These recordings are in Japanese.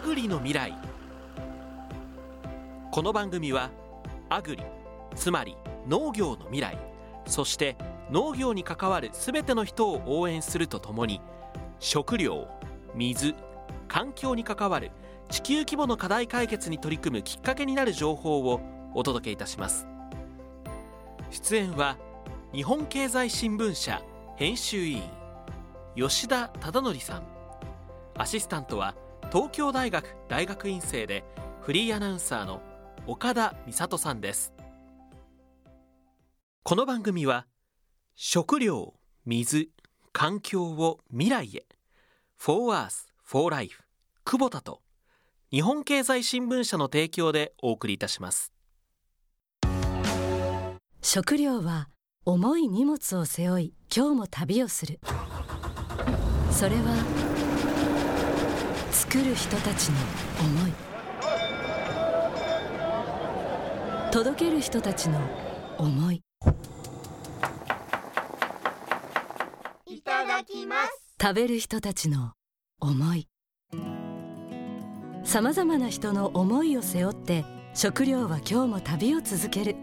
アグリの未来。この番組はアグリつまり農業の未来そして農業に関わる全ての人を応援するとともに食料水環境に関わる地球規模の課題解決に取り組むきっかけになる情報をお届けいたします。出演は日本経済新聞社編集委員吉田忠則さん。アシスタントは東京大学大学院生でフリーアナウンサーの岡田美里さんです。この番組は食料水環境を未来へ For Earth for Life 久保田と日本経済新聞社の提供でお送りいたします。食料は重い荷物を背負い今日も旅をする。それは作る人たちの思い。届ける人たちの思い。いただきます。食べる人たちの思い。さまざまな人の思いを背負って食料は今日も旅を続ける。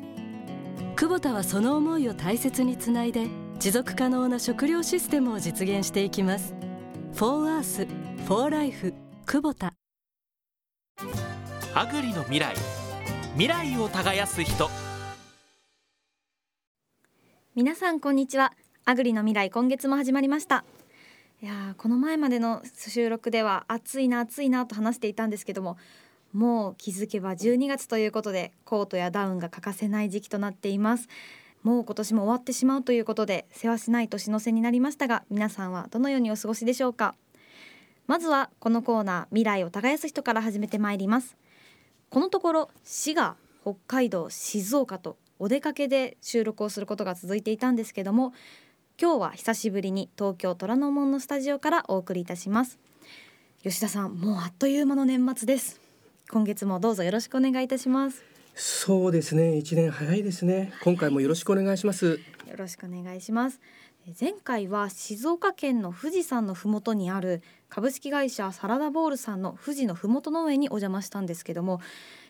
クボタはその思いを大切につないで持続可能な食料システムを実現していきます「フォーアースフォーライフ久保田アグリの未来。未来を耕す人。皆さんこんにちは。アグリの未来今月も始まりました。いやこの前までの収録では暑いな暑いなと話していたんですけどももう気づけば12月ということでコートやダウンが欠かせない時期となっていますもう今年も終わってしまうということで世話しない年の瀬になりましたが皆さんはどのようにお過ごしでしょうか？まずはこのコーナー未来を耕す人から始めてまいります。このところ滋賀北海道静岡とお出かけで収録をすることが続いていたんですけども今日は久しぶりに東京虎ノ門のスタジオからお送りいたします。吉田さんもうあっという間の年末です。今月もどうぞよろしくお願いいたします。そうですね。一年早いですね。今回もよろしくお願いします。よろしくお願いします。前回は静岡県の富士山のふもとにある株式会社サラダボールさんの富士のふもと農園にお邪魔したんですけども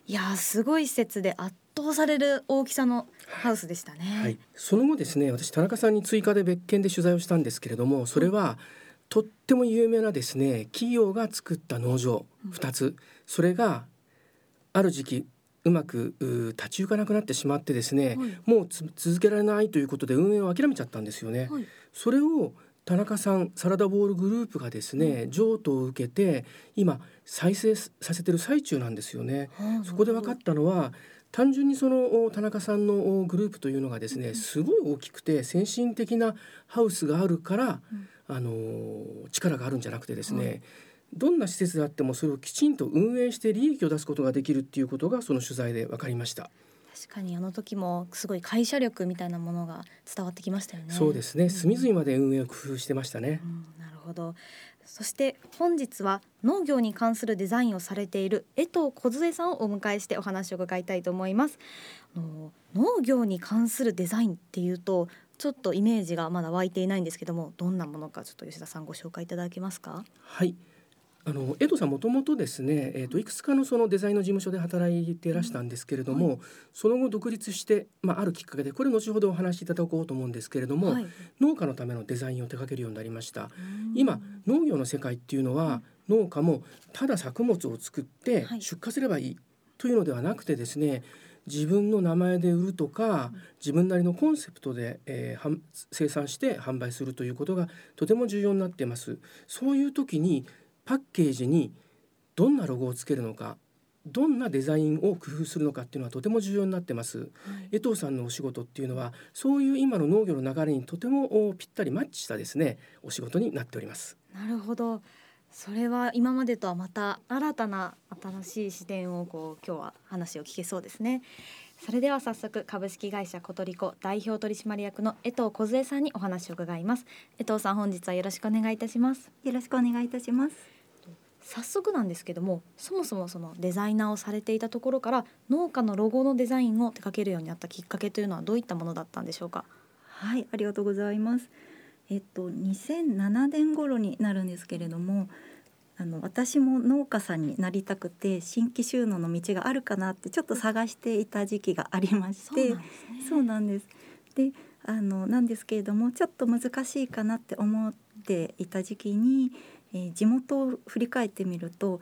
いやすごい施設で圧倒される大きさのハウスでしたね、はい、その後ですね私田中さんに追加で別件で取材をしたんですけれどもそれは、とっても有名なですね企業が作った農場2つ、それがある時期うまく立ち行かなくなってしまってですね、はい、もう続けられないということで運営を諦めちゃったんですよね。はい、それを田中さんサラダボールグループがですね、譲渡を受けて今再生させてる最中なんですよね。そこで分かったのは単純にその田中さんのグループというのがですねすごい大きくて先進的なハウスがあるから、あの力があるんじゃなくてですね、どんな施設であってもそれをきちんと運営して利益を出すことができるっていうことがその取材で分かりました。確かにあの時もすごい会社力みたいなものが伝わってきましたよね。そうですね。隅々まで運営を工夫してましたね。うん、なるほど。そして本日は農業に関するデザインをされている江藤梢さんをお迎えしてお話を伺いたいと思います。あの農業に関するデザインっていうとちょっとイメージがまだ湧いていないんですけどもどんなものかちょっと吉田さんご紹介いただけますか？はい。あの江戸さんもともとですね、えーと、いくつかのそのデザインの事務所で働いていらしたんですけれども、はい、その後独立して、まあ、あるきっかけでこれ後ほどお話しいただこうと思うんですけれども、はい、農家のためのデザインを手掛けるようになりました。今農業の世界っていうのは、農家もただ作物を作って出荷すればいいというのではなくてですね、自分の名前で売るとか自分なりのコンセプトで、えー、生産して販売するということがとても重要になっています。そういう時にパッケージにどんなロゴをつけるのかどんなデザインを工夫するのかっていうのはとても重要になってます、はい、江藤さんのお仕事っていうのはそういう今の農業の流れにとてもぴったりマッチしたですねお仕事になっております。なるほど。それは今までとはまた新たな新しい視点をこう今日は話を聞けそうですね。それでは早速株式会社コトリコ代表取締役の江藤梢さんにお話を伺います。江藤さん本日はよろしくお願いいたします。よろしくお願いいたします早速なんですけどもそもそもそのデザイナーをされていたところから農家のロゴのデザインを手掛けるようになったきっかけというのはどういったものだったんでしょうか？はいありがとうございます。えっと2007年頃になるんですけれどもあの私も農家さんになりたくて新規収納の道があるかなってちょっと探していた時期がありましてそうなんです。であのなんですけれどもちょっと難しいかなって思っていた時期に、えー、地元を振り返ってみると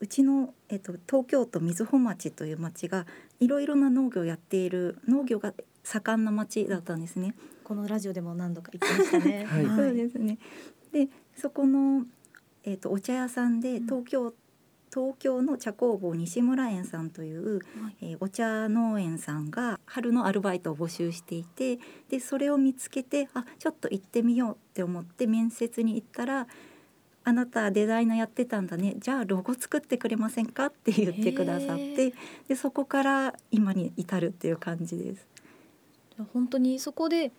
うちの、えっと、東京都瑞穂町という町がいろいろな農業をやっている農業が盛んな町だったんですね。このラジオでも何度か言ってましたね。はい、そうですね。で、そこのえっ、とお茶屋さんで東京、うん、東京の茶工房西村園さんという、はい、えー、お茶農園さんが春のアルバイトを募集していて、でそれを見つけて、あ、ちょっと行ってみようって思って面接に行ったら。あなたデザイナーやってたんだね。じゃあロゴ作ってくれませんか？って言ってくださって。でそこから今に至るっていう感じです。本当にそこで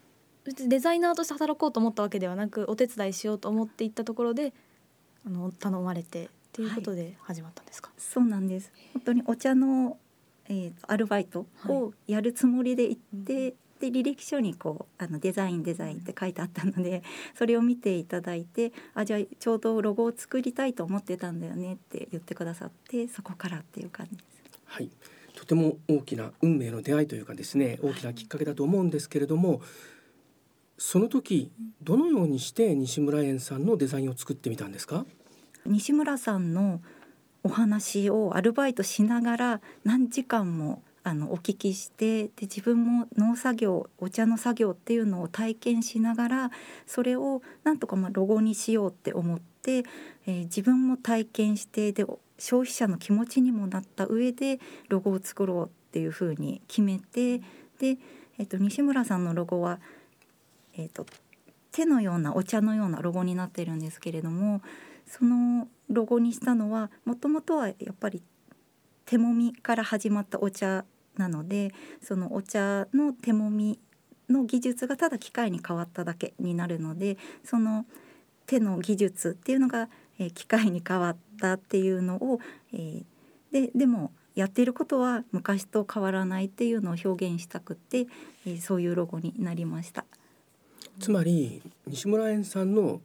デザイナーとして働こうと思ったわけではなくお手伝いしようと思っていったところであの頼まれてっていうことで始まったんですか、はい、そうなんです。本当にお茶の、えー、アルバイトをやるつもりで行って、はいで履歴書にこうあのデザインデザインって書いてあったので それを見ていただいてあじゃあちょうどロゴを作りたいと思ってたんだよねって言ってくださってそこからっていう感じです。はい。とても大きな運命の出会いというかですね大きなきっかけだと思うんですけれどもその時どのようにして西村園さんのデザインを作ってみたんですか？西村さんのお話をアルバイトしながら何時間もあのお聞きしてで自分も農作業お茶の作業っていうのを体験しながらそれをなんとかまあロゴにしようって思って、えー、自分も体験してで消費者の気持ちにもなった上でロゴを作ろうっていうふうに決めてで、えー、と西村さんのロゴは、えーと、手のようなお茶のようなロゴになってるんですけれどもそのロゴにしたのはもともとはやっぱり手もみから始まったお茶なのでそのお茶の手もみの技術がただ機械に変わっただけになるのでその手の技術っていうのが、えー、機械に変わったっていうのを、えー、ででもやっていることは昔と変わらないっていうのを表現したくて、えー、そういうロゴになりました。つまり西村園さんの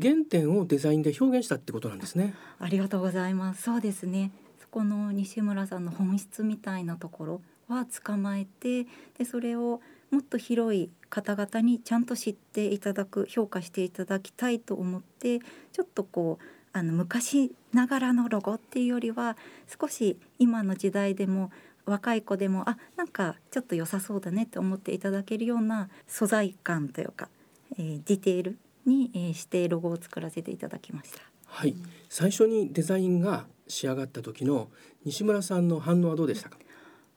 原点をデザインで表現したってことなんですね。ありがとうございます。そうですね。この西村さんの本質みたいなところは捕まえてでそれをもっと広い方々にちゃんと知っていただく評価していただきたいと思ってちょっとこうあの昔ながらのロゴっていうよりは少し今の時代でも若い子でもあなんかちょっと良さそうだねって思っていただけるような素材感というか、えー、ディテールに、え、してロゴを作らせていただきました。はい、最初にデザインが仕上がった時の西村さんの反応はどうでしたか？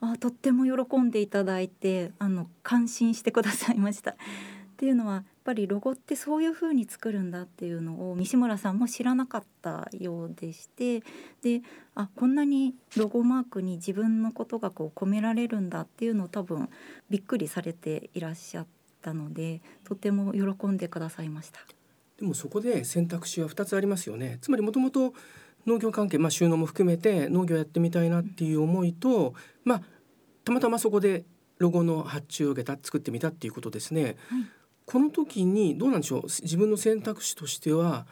あとっても喜んでいただいてあの感心してくださいました。っていうのはやっぱりロゴってそういう風に作るんだっていうのを西村さんも知らなかったようでしてであこんなにロゴマークに自分のことがこう込められるんだっていうのを多分びっくりされていらっしゃったのでとても喜んでくださいました。でもそこで選択肢は2つありますよね。つまりもともと農業関係、まあ、収納も含めて農業やってみたいなっていう思いと、まあ、たまたまそこでロゴの発注を受けた作ってみたっていうことですね。はい、この時にどうなんでしょう？自分の選択肢としては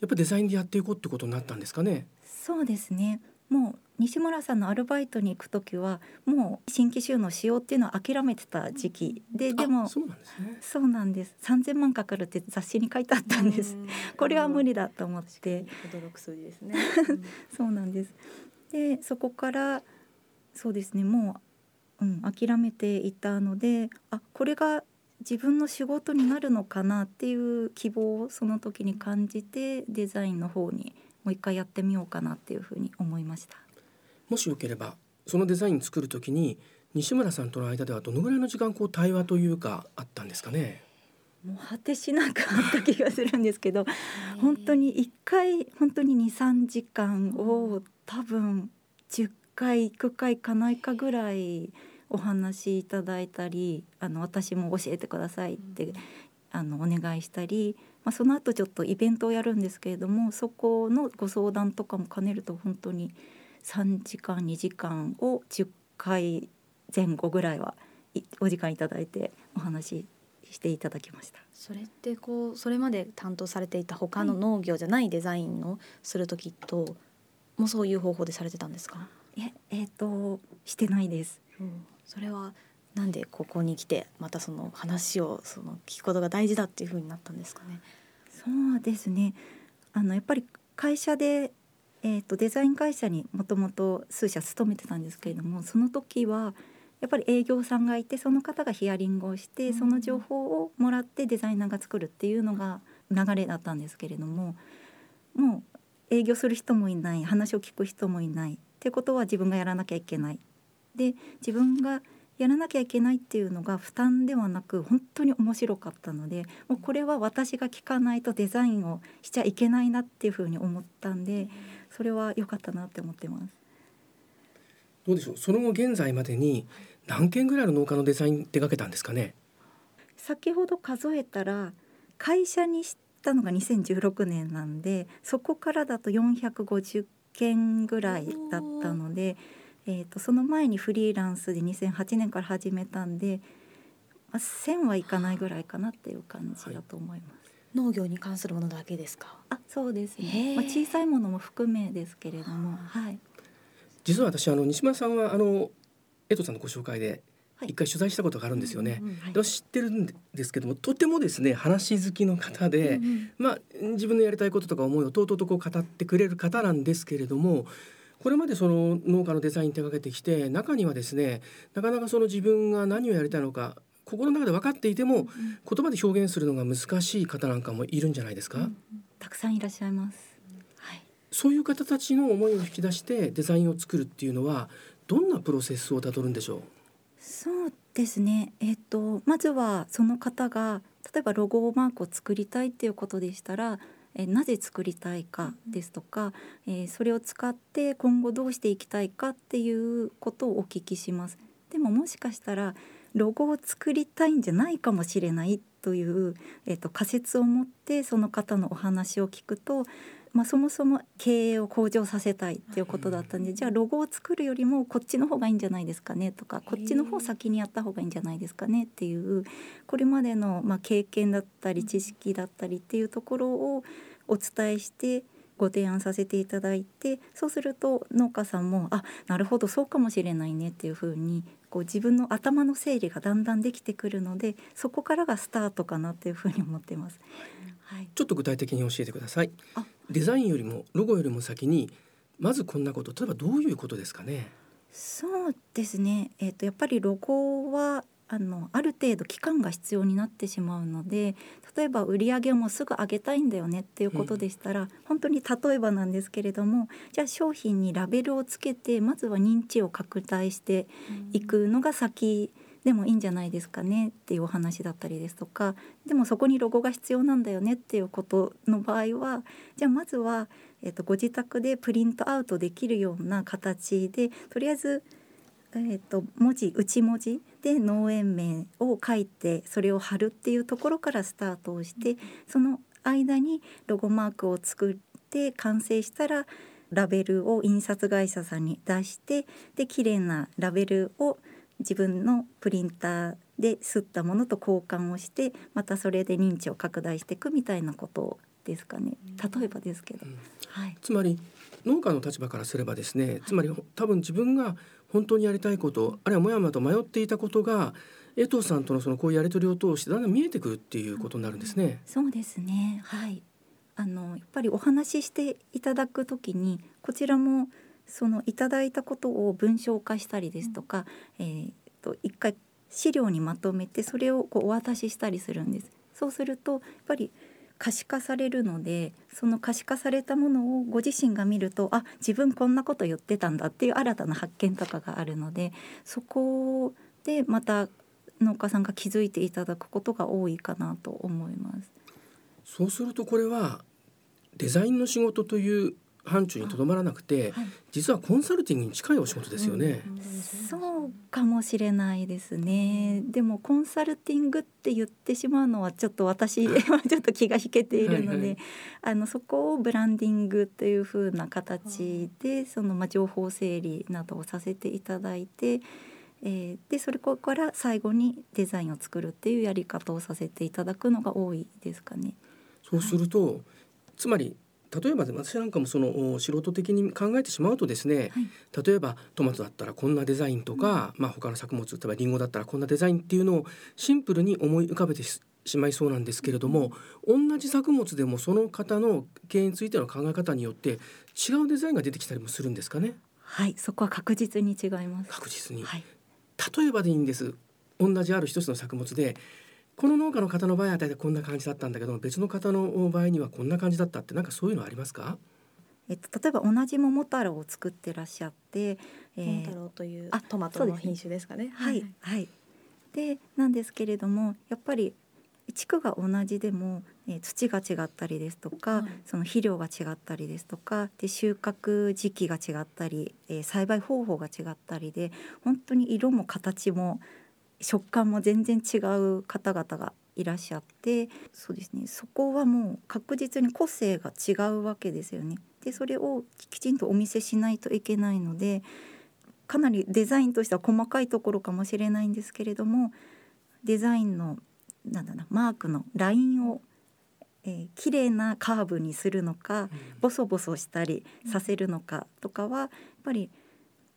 やっぱデザインでやっていこうってことになったんですかね？そうですねもう西村さんのアルバイトに行く時はもう新規収納しようっていうのを諦めてた時期。ででもそうなんですね。そうなんです。3000万かかるって雑誌に書いてあったんです。これは無理だと思って。驚く数字ですね、そうなんです。でそこからそうですねもう、うん、諦めていたのであこれが自分の仕事になるのかなっていう希望をその時に感じてデザインの方にもう一回やってみようかなっていうふうに思いました。もしよければそのデザイン作る時に西村さんとの間ではどのぐらいの時間こう対話というかあったんですかね？もう果てしなくあった気がするんですけど 本当に1回本当に23時間を多分10回行くか行かないかぐらいお話しいただいたりあの私も教えてくださいってあのお願いしたり、まあ、その後ちょっとイベントをやるんですけれどもそこのご相談とかも兼ねると本当に3時間2時間を10回前後ぐらいはお時間いただいてお話ししていただきました。それってこうそれまで担当されていた他の農業じゃないデザインのする時と、もそういう方法でされてたんですか？ええー、としてないです、うん、それはなんでここに来てまたその話をその聞くことが大事だっていうふうになったんですかね。そうですね。あのやっぱり会社でえーと、デザイン会社にもともと数社勤めてたんですけれどもその時はやっぱり営業さんがいてその方がヒアリングをして、その情報をもらってデザイナーが作るっていうのが流れだったんですけれどももう営業する人もいない話を聞く人もいないってことは自分がやらなきゃいけない。で自分がやらなきゃいけないっていうのが負担ではなく本当に面白かったのでもうこれは私が聞かないとデザインをしちゃいけないなっていうふうに思ったんでそれは良かったなって思ってます。どうでしょう？その後現在までに何件ぐらいの農家のデザイン手掛けたんですかね？先ほど数えたら会社にしたのが2016年なんでそこからだと450件ぐらいだったので。えーと、その前にフリーランスで2008年から始めたんで、まあ、1,000はいかないぐらいかなっていう感じだと思います。はい農業に関するものだけですか？あ、そうですね。まあ小さいものも含めですけれども、はい。実は私あの西村さんはあの江藤さんのご紹介で一回取材したことがあるんですよね。はい、知ってるんですけどもとてもですね話好きの方で、うんうん、まあ自分のやりたいこととか思いをとうとうとこう語ってくれる方なんですけれどもこれまでその農家のデザイン手掛けてきて中にはですねなかなかその自分が何をやりたいのか心の中で分かっていても、言葉で表現するのが難しい方なんかもいるんじゃないですか、うんうん、たくさんいらっしゃいます、はい、そういう方たちの思いを引き出してデザインを作るっていうのはどんなプロセスをたどるんでしょう？そうですね。えっ、とまずはその方が例えばロゴマークを作りたいっていうことでしたらえなぜ作りたいかですとか、え、それを使って今後どうしていきたいかっていうことをお聞きします。でももしかしたらロゴを作りたいんじゃないかもしれないという、えーと、仮説を持ってその方のお話を聞くと、まあ、そもそも経営を向上させたいっていうことだったんで、じゃあロゴを作るよりもこっちの方がいいんじゃないですかねとかこっちの方先にやった方がいいんじゃないですかねっていうこれまでのまあ経験だったり知識だったりっていうところをお伝えしてご提案させていただいてそうすると農家さんもあなるほどそうかもしれないねっていうふうにこう自分の頭の整理がだんだんできてくるのでそこからがスタートかなっていうふうに思ってます。はい、ちょっと具体的に教えてください。デザインよりもロゴよりも先にまずこんなこと例えばどういうことですかね？そうですね。えっ、ー、とやっぱりロゴはあのある程度期間が必要になってしまうので例えば売り上げをもうすぐ上げたいんだよねっていうことでしたら、うん、本当に例えばなんですけれどもじゃあ商品にラベルをつけてまずは認知を拡大していくのが先でもいいんじゃないですかねっていうお話だったりですとかでもそこにロゴが必要なんだよねっていうことの場合はじゃあまずは、えー、とご自宅でプリントアウトできるような形でとりあえずえーと、文字内文字で農園名を書いてそれを貼るっていうところからスタートをしてその間にロゴマークを作って完成したらラベルを印刷会社さんに出してで綺麗なラベルを自分のプリンターで刷ったものと交換をしてまたそれで認知を拡大していくみたいなことですかね。例えばですけど、うん、はい、つまり農家の立場からすればですねつまり多分自分が本当にやりたいことあるいはもやもやと迷っていたことが江藤さんとのそのこういうやり取りを通してだんだん見えてくるっていうことになるんですね。そうですね。はい。あのやっぱりお話ししていただくときにこちらもそのいただいたことを文章化したりですとか、うん、えー、と一回資料にまとめてそれをこうお渡ししたりするんです。そうするとやっぱり可視化されるのでその可視化されたものをご自身が見るとあ自分こんなこと言ってたんだっていう新たな発見とかがあるのでそこでまた農家さんが気づいていただくことが多いかなと思います。そうするとこれはデザインの仕事という範疇にとどまらなくて、はい、実はコンサルティングに近いお仕事ですよね、うんそうかもしれないですね。でもコンサルティングって言ってしまうのはちょっと私 はちょっと気が引けているのではい、あのそこをブランディングというふうな形でそのまあ情報整理などをさせていただいてえー、でそれから最後にデザインを作るっていうやり方をさせていただくのが多いですかね。そうすると、はい、つまり例えば私なんかもその素人的に考えてしまうとですね、はい、例えばトマトだったらこんなデザインとか、うん、まあ他の作物例えばリンゴだったらこんなデザインっていうのをシンプルに思い浮かべてしまいそうなんですけれども、うん、同じ作物でもその方の経営についての考え方によって違うデザインが出てきたりもするんですかね？はい、そこは確実に違います。確実に。はい、例えばでいいんです。同じある一つの作物でこの農家の方の場合は大体こんな感じだったんだけど別の方の場合にはこんな感じだったってなんかそういうのありますか？えっと、例えば同じ桃太郎を作ってらっしゃって、えー、桃太郎というトマトの品種ですかね。はい、はい、でなんですけれどもやっぱり地区が同じでも、えー、土が違ったりですとか、はい、その肥料が違ったりですとかで収穫時期が違ったり、えー、栽培方法が違ったりで本当に色も形も食感も全然違う方々がいらっしゃってそうですねそこはもう確実に個性が違うわけですよね。でそれをきちんとお見せしないといけないのでかなりデザインとしては細かいところかもしれないんですけれどもデザインのなんだなマークのラインをえー、綺麗なカーブにするのか、ボソボソしたりさせるのかとかはやっぱりうん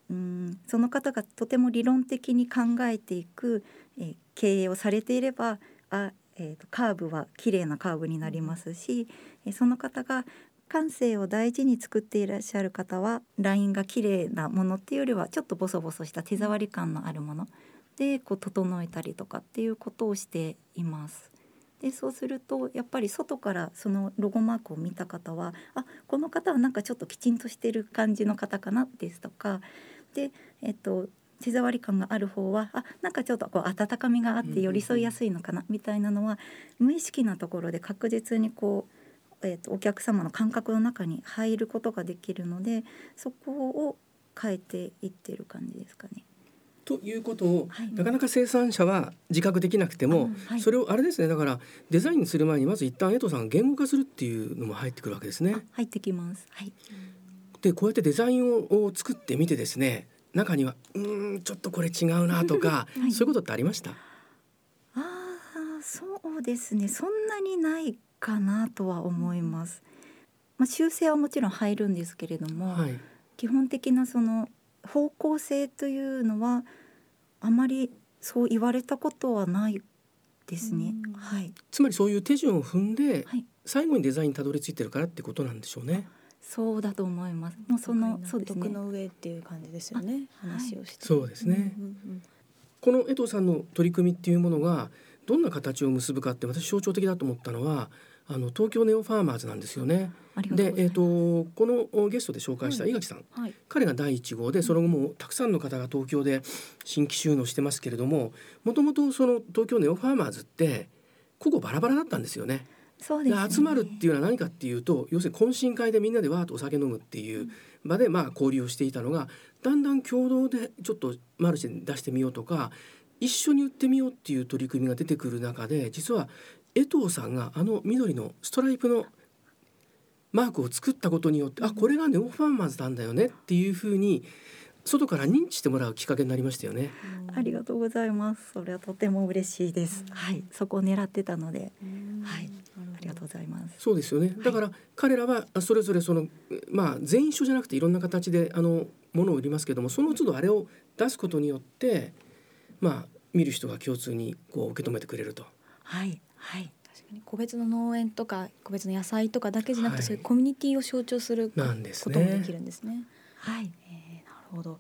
うんその方がとても理論的に考えていく、えー、経営をされていればあ、えーと、カーブは綺麗なカーブになりますし、えー、その方が感性を大事に作っていらっしゃる方はラインが綺麗なものっていうよりはちょっとボソボソした手触り感のあるものでこう整えたりとかっていうことをしています。でそうするとやっぱり外からそのロゴマークを見た方はあこの方はなんかちょっときちんとしてる感じの方かなですとかで、えっと、手触り感がある方はあなんかちょっとこう温かみがあって寄り添いやすいのかな？みたいなのは無意識なところで確実にこう、えっと、お客様の感覚の中に入ることができるのでそこを変えていってる感じですかね。ということを、はい、なかなか生産者は自覚できなくても、はい、それをあれですねだからデザインする前にまず一旦江藤さん言語化するっていうのも入ってくるわけですね。入ってきます。はい。でこうやってデザインを作ってみてですね中にはうんちょっとこれ違うなとか、はい、そういうことってありました？あそうですねそんなにないかなとは思います。まあ、修正はもちろん入るんですけれども、はい、基本的なその方向性というのはあまりそう言われたことはないですね。はい。つまりそういう手順を踏んで、はい、最後にデザインにたどり着いてるからってことなんでしょうね。そうだと思います。もうそのそうですね。の上っていう感じですよね。話をして。そうですね。うんうんうん、この江藤さんの取り組みっていうものがどんな形を結ぶかって私象徴的だと思ったのはあの東京ネオファーマーズなんですよね。で、えっ、ー、とこのゲストで紹介した井垣さん、はい、彼が第一号でその後もたくさんの方が東京で新規収納してますけれども、もともとその東京ネオファーマーズって個々バラバラだったんですよね。そうです、ね、集まるっていうのは何かっていうと要するに懇親会でみんなでわーっとお酒飲むっていう場でまあ交流をしていたのがだんだん共同でちょっとマルシェに出してみようとか一緒に売ってみようっていう取り組みが出てくる中で実は江藤さんがあの緑のストライプのマークを作ったことによって、あこれがネオファーマーズなんだよねっていうふうに外から認知してもらうきっかけになりましたよね。ありがとうございます。それはとても嬉しいです。はい、そこを狙ってたので、はい、ありがとうございます。そうですよね。だから彼らはそれぞれそのまあ全員一緒じゃなくていろんな形であのものを売りますけども、その都度あれを出すことによってまあ見る人が共通にこう受け止めてくれると。はいはい。個別の農園とか個別の野菜とかだけじゃなくて、はい、そういうコミュニティを象徴することもできるんですね。はい、えー、ほど。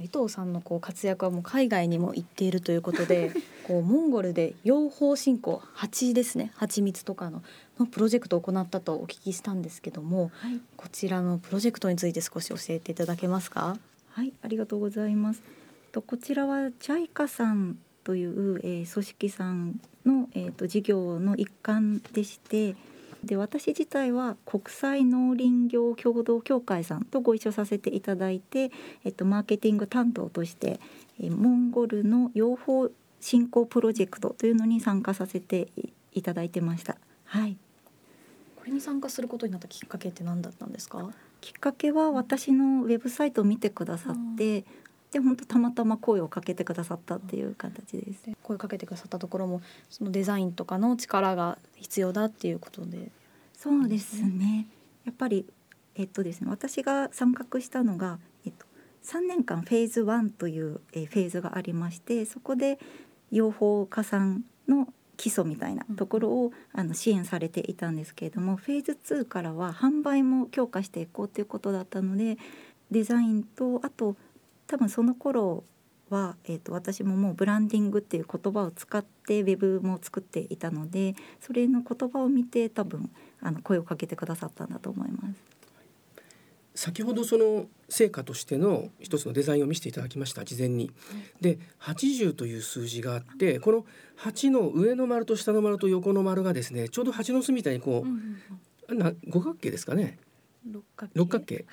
伊藤さんのこう活躍はもう海外にも行っているということで こうモンゴルで養蜂振興蜂ですね。蜂蜜とかののプロジェクトを行ったとお聞きしたんですけども、はい、こちらのプロジェクトについて少し教えていただけますか？はいありがとうございます。とこちらはチャイカさんという、えー、組織さんの、えーと、事業の一環でしてで私自体は国際農林業協同協会さんとご一緒させていただいて、えっと、マーケティング担当として、えモンゴルの養蜂振興プロジェクトというのに参加させていただいてました。はい、これに参加することになったきっかけって何だったんですか？きっかけは私のウェブサイトを見てくださって、で本当たまたま声をかけてくださったっていう形です。声かけてくださったところもそのデザインとかの力が必要だっていうことで。そうですね。やっぱりえっとですね私が参画したのがえっと3年間フェーズ1という、えフェーズがありましてそこで養蜂家さんの基礎みたいなところを、あの支援されていたんですけれどもフェーズ2からは販売も強化していこうということだったのでデザインとあと多分その頃は、えーと、私ももうブランディングっていう言葉を使ってウェブも作っていたのでそれの言葉を見て多分あの声をかけてくださったんだと思います。先ほどその成果としての一つのデザインを見せていただきました事前に。で80という数字があってこの8の上の丸と下の丸と横の丸がですねちょうど8の巣みたいにこう、な五角形ですかね六角形？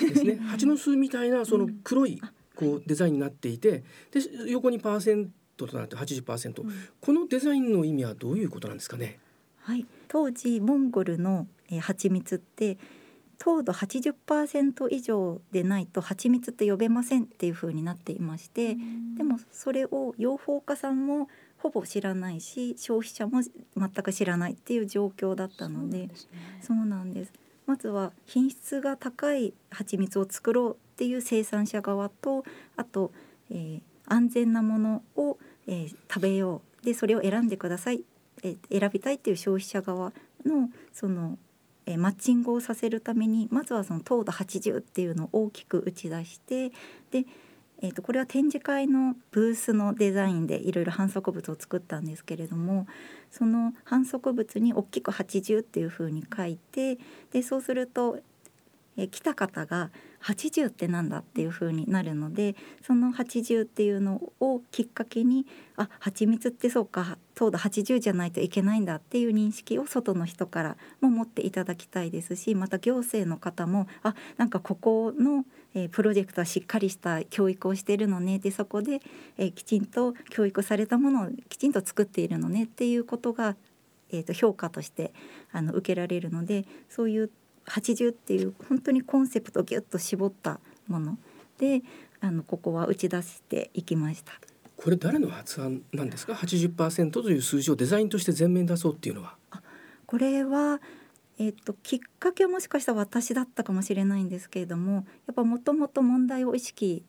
ですね、蜂の巣みたいなその黒いこうデザインになっていてで横にパーセントとなって80%、うん、このデザインの意味はどういうことなんですかね？はい。当時モンゴルの、えー、蜂蜜って糖度80%以上でないと蜂蜜って呼べませんっていう風になっていまして、うん、でもそれを養蜂家さんもほぼ知らないし消費者も全く知らないっていう状況だったのでそうなんです、ね、まずは品質が高い蜂蜜を作ろうっていう生産者側とあと、えー、安全なものを、えー、食べよう。でそれを選んでください、えー、選びたいっていう消費者側のその、えー、マッチングをさせるためにまずはその糖度80っていうのを大きく打ち出してでえー、とこれは展示会のブースのデザインでいろいろ反則物を作ったんですけれどもその反則物に大きく80っていうふうに書いてでそうすると、えー、来た方が80ってなんだっていう風になるのでその80っていうのをきっかけにあ蜂蜜ってそうか糖度80じゃないといけないんだっていう認識を外の人からも持っていただきたいですしまた行政の方もあなんかここの、えー、プロジェクトはしっかりした教育をしているのね。でそこで、えー、きちんと教育されたものをきちんと作っているのね。っていうことが、えー、と評価としてあの受けられるのでそういう80っていう本当にコンセプトをギュッと絞ったもの。であのここは打ち出していきました。これ誰の発案なんですか？80%という数字をデザインとして前面に出そうっていうのは。これはえっと、きっかけはもしかしたら私だったかもしれないんですけれどもやっぱもともと問題を意識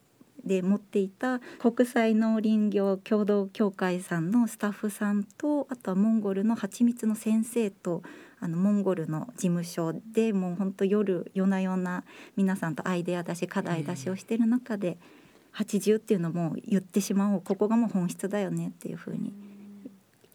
で持っていた国際農林業協同協会さんのスタッフさんとあとはモンゴルの蜂蜜の先生とあのモンゴルの事務所でもう本当夜夜な夜な皆さんとアイデア出し課題出しをしてる中で、80っていうのも言ってしまおうここがもう本質だよねっていうふうに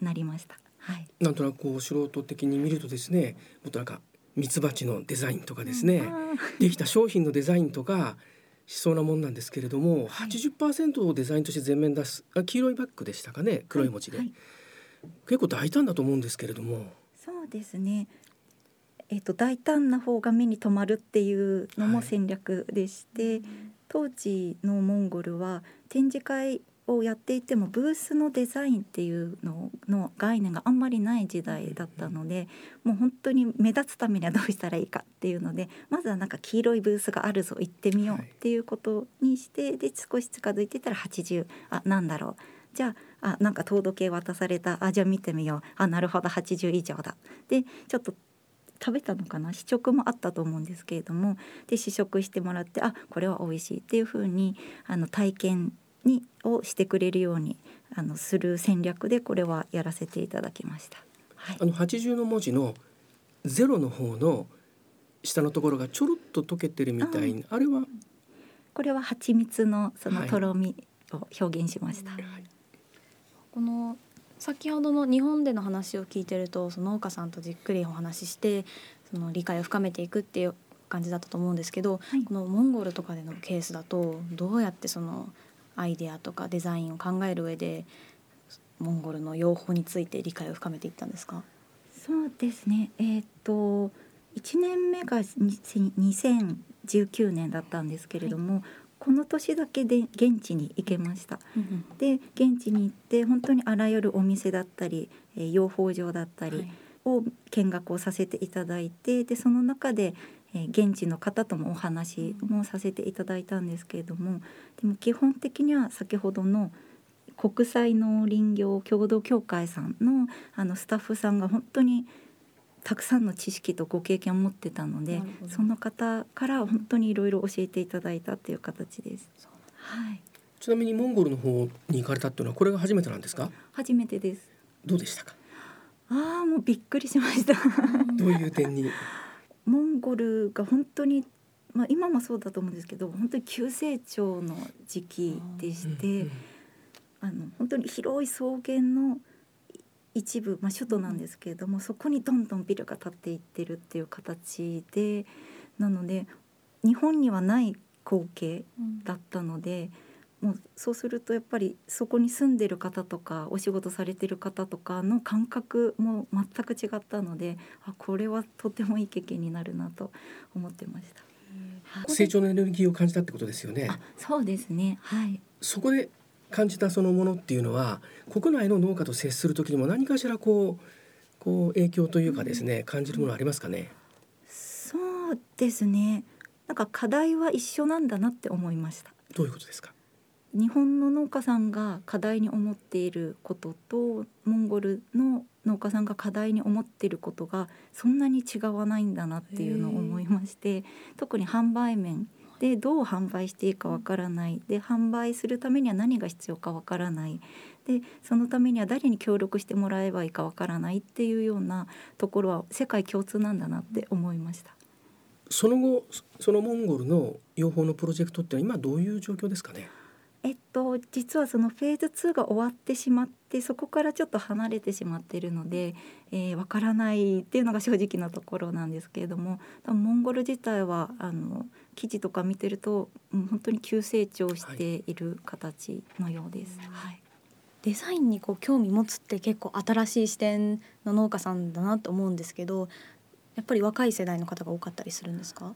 なりました。はい、なんとなくこう素人的に見るとですねもっとなんかミツバチのデザインとかですね、うん、できた商品のデザインとかしそうなもんなんですけれども、はい、80%をデザインとして全面出すあ黄色いバッグでしたかね黒い文字で、はい。はい、結構大胆だと思うんですけれども。そうですね。えーと、大胆な方が目に留まるっていうのも戦略でして、はい、当時のモンゴルは展示会をやっていてもブースのデザインっていうのの概念があんまりない時代だったのでもう本当に目立つためにはどうしたらいいかっていうのでまずはなんか黄色いブースがあるぞ行ってみようっていうことにして、で少し近づいてたら80あなんだろう。じゃああなんか糖度計渡された。あじゃあ見てみよう。あなるほど。80以上だ。でちょっと食べたのかな？試食もあったと思うんですけれどもで試食してもらってあこれは美味しいっていうふうにあの体験にをしてくれるようにあのする戦略でこれはやらせていただきました。はい、あの80の文字のゼロの方の下のところがちょろっと溶けてるみたいなあれは？これは蜂蜜のそのとろみを表現しました。はい、この先ほどの日本での話を聞いてるとその農家さんとじっくりお話ししてその理解を深めていくっていう感じだったと思うんですけど、はい、このモンゴルとかでのケースだとどうやってそのアイデアとかデザインを考える上でモンゴルの養蜂について理解を深めていったんですか？そうですね。えー、っと1年目が2019年だったんですけれども、はい。この年だけで現地に行けました。で現地に行って本当にあらゆるお店だったり、えー、養蜂場だったり、はい、を見学をさせていただいてでその中で、えー、現地の方ともお話もさせていただいたんですけれどもでも基本的には先ほどの国際農林業共同協会さんのあのスタッフさんが本当にたくさんの知識とご経験を持ってたのでその方から本当にいろいろ教えていただいたっていう形です。はい、ちなみにモンゴルの方に行かれたっていうのはこれが初めてなんですか？初めてです。どうでしたか？ああもうびっくりしました。どういう点に？モンゴルが本当にまあ今もそうだと思うんですけど本当に急成長の時期でして、あの本当に広い草原の一部、まあ、首都なんですけれども、そこにどんどんビルが建っていってるっていう形でなので日本にはない光景だったので、もうそうするとやっぱりそこに住んでる方とかお仕事されてる方とかの感覚も全く違ったのであこれはとてもいい経験になるなと思ってました。成長のエネルギーを感じたってことですよね。そうですね。はい。そこで感じたそのものっていうのは国内の農家と接する時にも何かしらこうこう影響というかですね、感じるものありますかね？そうですね。なんか課題は一緒なんだなって思いました。どういうことですか？日本の農家さんが課題に思っていることとモンゴルの農家さんが課題に思っていることがそんなに違わないんだなっていうのを思いまして特に販売面でどう販売していいかわからない。で販売するためには何が必要かわからない。でそのためには誰に協力してもらえばいいかわからないっていうようなところは世界共通なんだなって思いました。その後そのモンゴルの養蜂のプロジェクトって今どういう状況ですかね？えっと、実はそのフェーズ2が終わってしまってそこからちょっと離れてしまっているのでわ、えー、からないっていうのが正直なところなんですけれどもモンゴル自体はあの記事とか見てると、うん、本当に急成長している形のようです。はい、デザインにこう興味持つって結構新しい視点の農家さんだなと思うんですけどやっぱり若い世代の方が多かったりするんですか？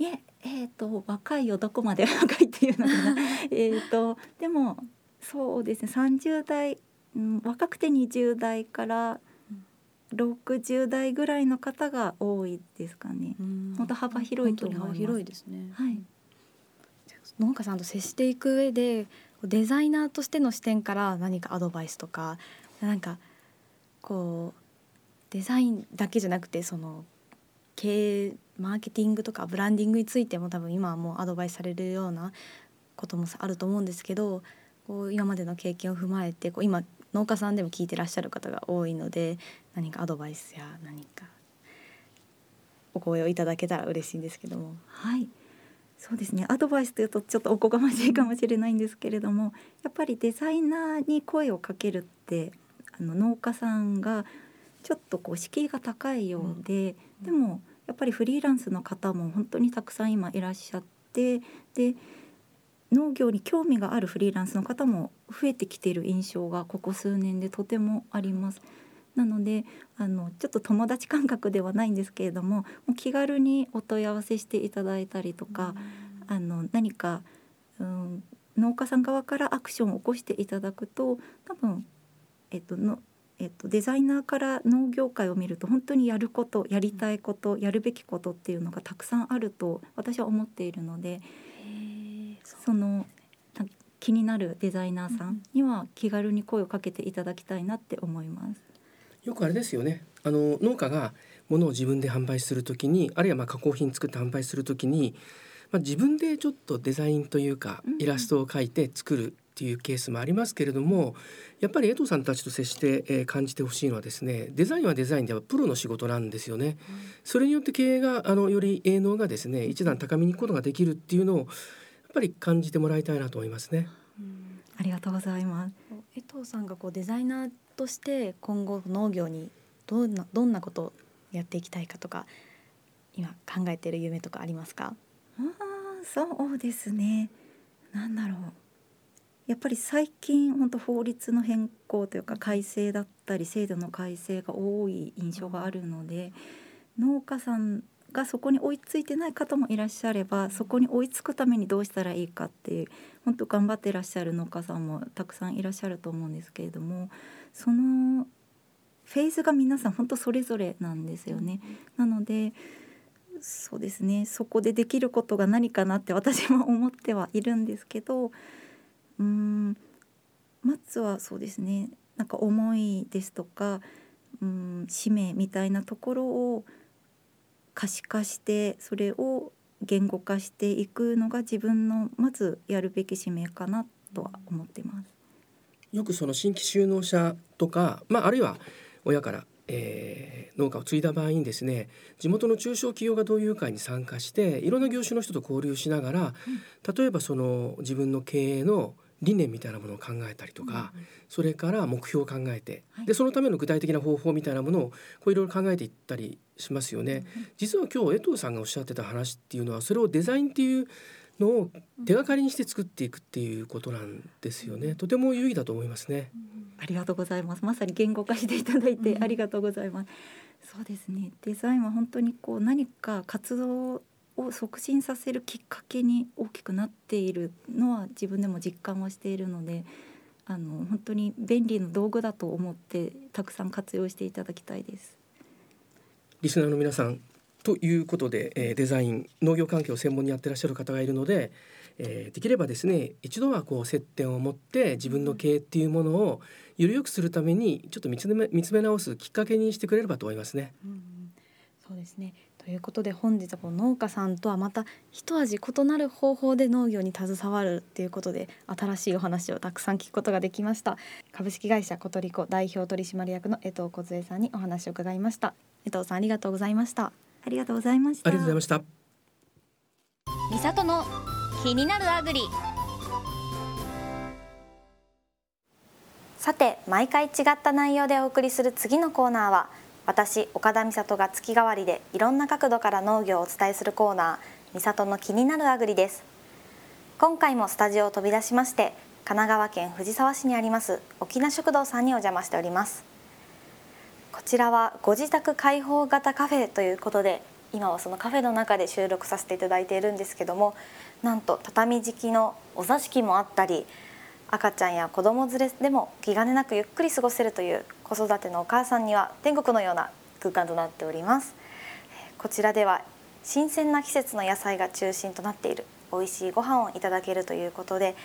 いええーと、若いよどこまで若いっていうのかな えとでもそうですね30代、うん、若くて20代から60代ぐらいの方が多いですかね。本当幅広いと思います。広いですね。はい。農家さんと接していく上でデザイナーとしての視点から何かアドバイスとかなんかこうデザインだけじゃなくてその経営マーケティングとかブランディングについても多分今はもうアドバイスされるようなこともあると思うんですけどこう今までの経験を踏まえてこう今農家さんでも聞いてらっしゃる方が多いので何かアドバイスや何かお声をいただけたら嬉しいんですけども。はい。そうですね。アドバイスというとちょっとおこがましいかもしれないんですけれどもやっぱりデザイナーに声をかけるってあの農家さんがちょっとこう敷居が高いようで、うん、でもやっぱりフリーランスの方も本当にたくさん今いらっしゃってで農業に興味があるフリーランスの方も増えてきている印象がここ数年でとてもあります。なのであのちょっと友達感覚ではないんですけれどももう気軽にお問い合わせしていただいたりとか、あの何か、うん、農家さん側からアクションを起こしていただくと多分、えっと、のえっと、デザイナーから農業界を見ると本当にやることやりたいことやるべきことっていうのがたくさんあると私は思っているのでその気になるデザイナーさんには気軽に声をかけていただきたいなって思います。よくあれですよね。あの農家が物を自分で販売するときにあるいはまあ加工品作って販売するときに、まあ、自分でちょっとデザインというかイラストを描いて作るっていうケースもありますけれどもやっぱり江藤さんたちと接して、えー、感じてほしいのはですねデザインはデザインではプロの仕事なんですよね。うん、それによって経営があのより営農がですね一段高みに行くことができるっていうのをやっぱり感じてもらいたいなと思いますね。うん、ありがとうございます。江藤さんがこうデザイナーとして今後農業にどんなどんなことをやっていきたいかとか今考えている夢とかありますか？ああそうですね。なんだろう。やっぱり最近本当法律の変更というか改正だったり制度の改正が多い印象があるので農家さんがそこに追いついてない方もいらっしゃればそこに追いつくためにどうしたらいいかっていう本当頑張ってらっしゃる農家さんもたくさんいらっしゃると思うんですけれどもそのフェーズが皆さん本当それぞれなんですよね。なのでそうですねそこでできることが何かなって私も思ってはいるんですけどうん。まずはそうですね。なんか思いですとかうん。使命みたいなところを可視化してそれを言語化していくのが自分のまずやるべき使命かなとは思ってます。よくその新規就農者とか、まあ、あるいは親から、えー、農家を継いだ場合にですね地元の中小企業が同友会に参加していろんな業種の人と交流しながら、例えばその自分の経営の理念みたいなものを考えたりとか、うんそれから目標を考えて、はい、でそのための具体的な方法みたいなものをこういろいろ考えていったりしますよね。うん実は今日江藤さんがおっしゃってた話っていうのはそれをデザインっていうのを手がかりにして作っていくっていうことなんですよね。とても有意義だと思いますね。ありがとうございます。まさに言語化していただいてありがとうございます。そうですね。デザインは本当にこう何か活動を促進させるきっかけに大きくなっているのは自分でも実感はしているのであの本当に便利な道具だと思ってたくさん活用していただきたいです。リスナーの皆さんということで、えー、デザイン農業関係を専門にやってらっしゃる方がいるので、えー、できればですね一度はこう接点を持って自分の経営っていうものをより良くするためにちょっと見つめ見つめ直すきっかけにしてくれればと思いますね。うん、そうですねということで本日はこの農家さんとはまた一味異なる方法で農業に携わるっていうことで新しいお話をたくさん聞くことができました。株式会社コトリコ代表取締役の江藤梢さんにお話を伺いました。江藤さんありがとうございました。ありがとうございました。ありがとうございました。美里の気になるアグリ。さて毎回違った内容でお送りする次のコーナーは私岡田美里が月替わりでいろんな角度から農業をお伝えするコーナー美里の気になるアグリです。今回もスタジオを飛び出しまして神奈川県藤沢市にあります沖縄食堂さんにお邪魔しております。こちらはご自宅開放型カフェということで今はそのカフェの中で収録させていただいているんですけどもなんと畳敷きのお座敷もあったり赤ちゃんや子供連れでも気兼ねなくゆっくり過ごせるという子育てのお母さんには天国のような空間となっております。こちらでは新鮮な季節の野菜が中心となっている美味しいご飯をいただけるということで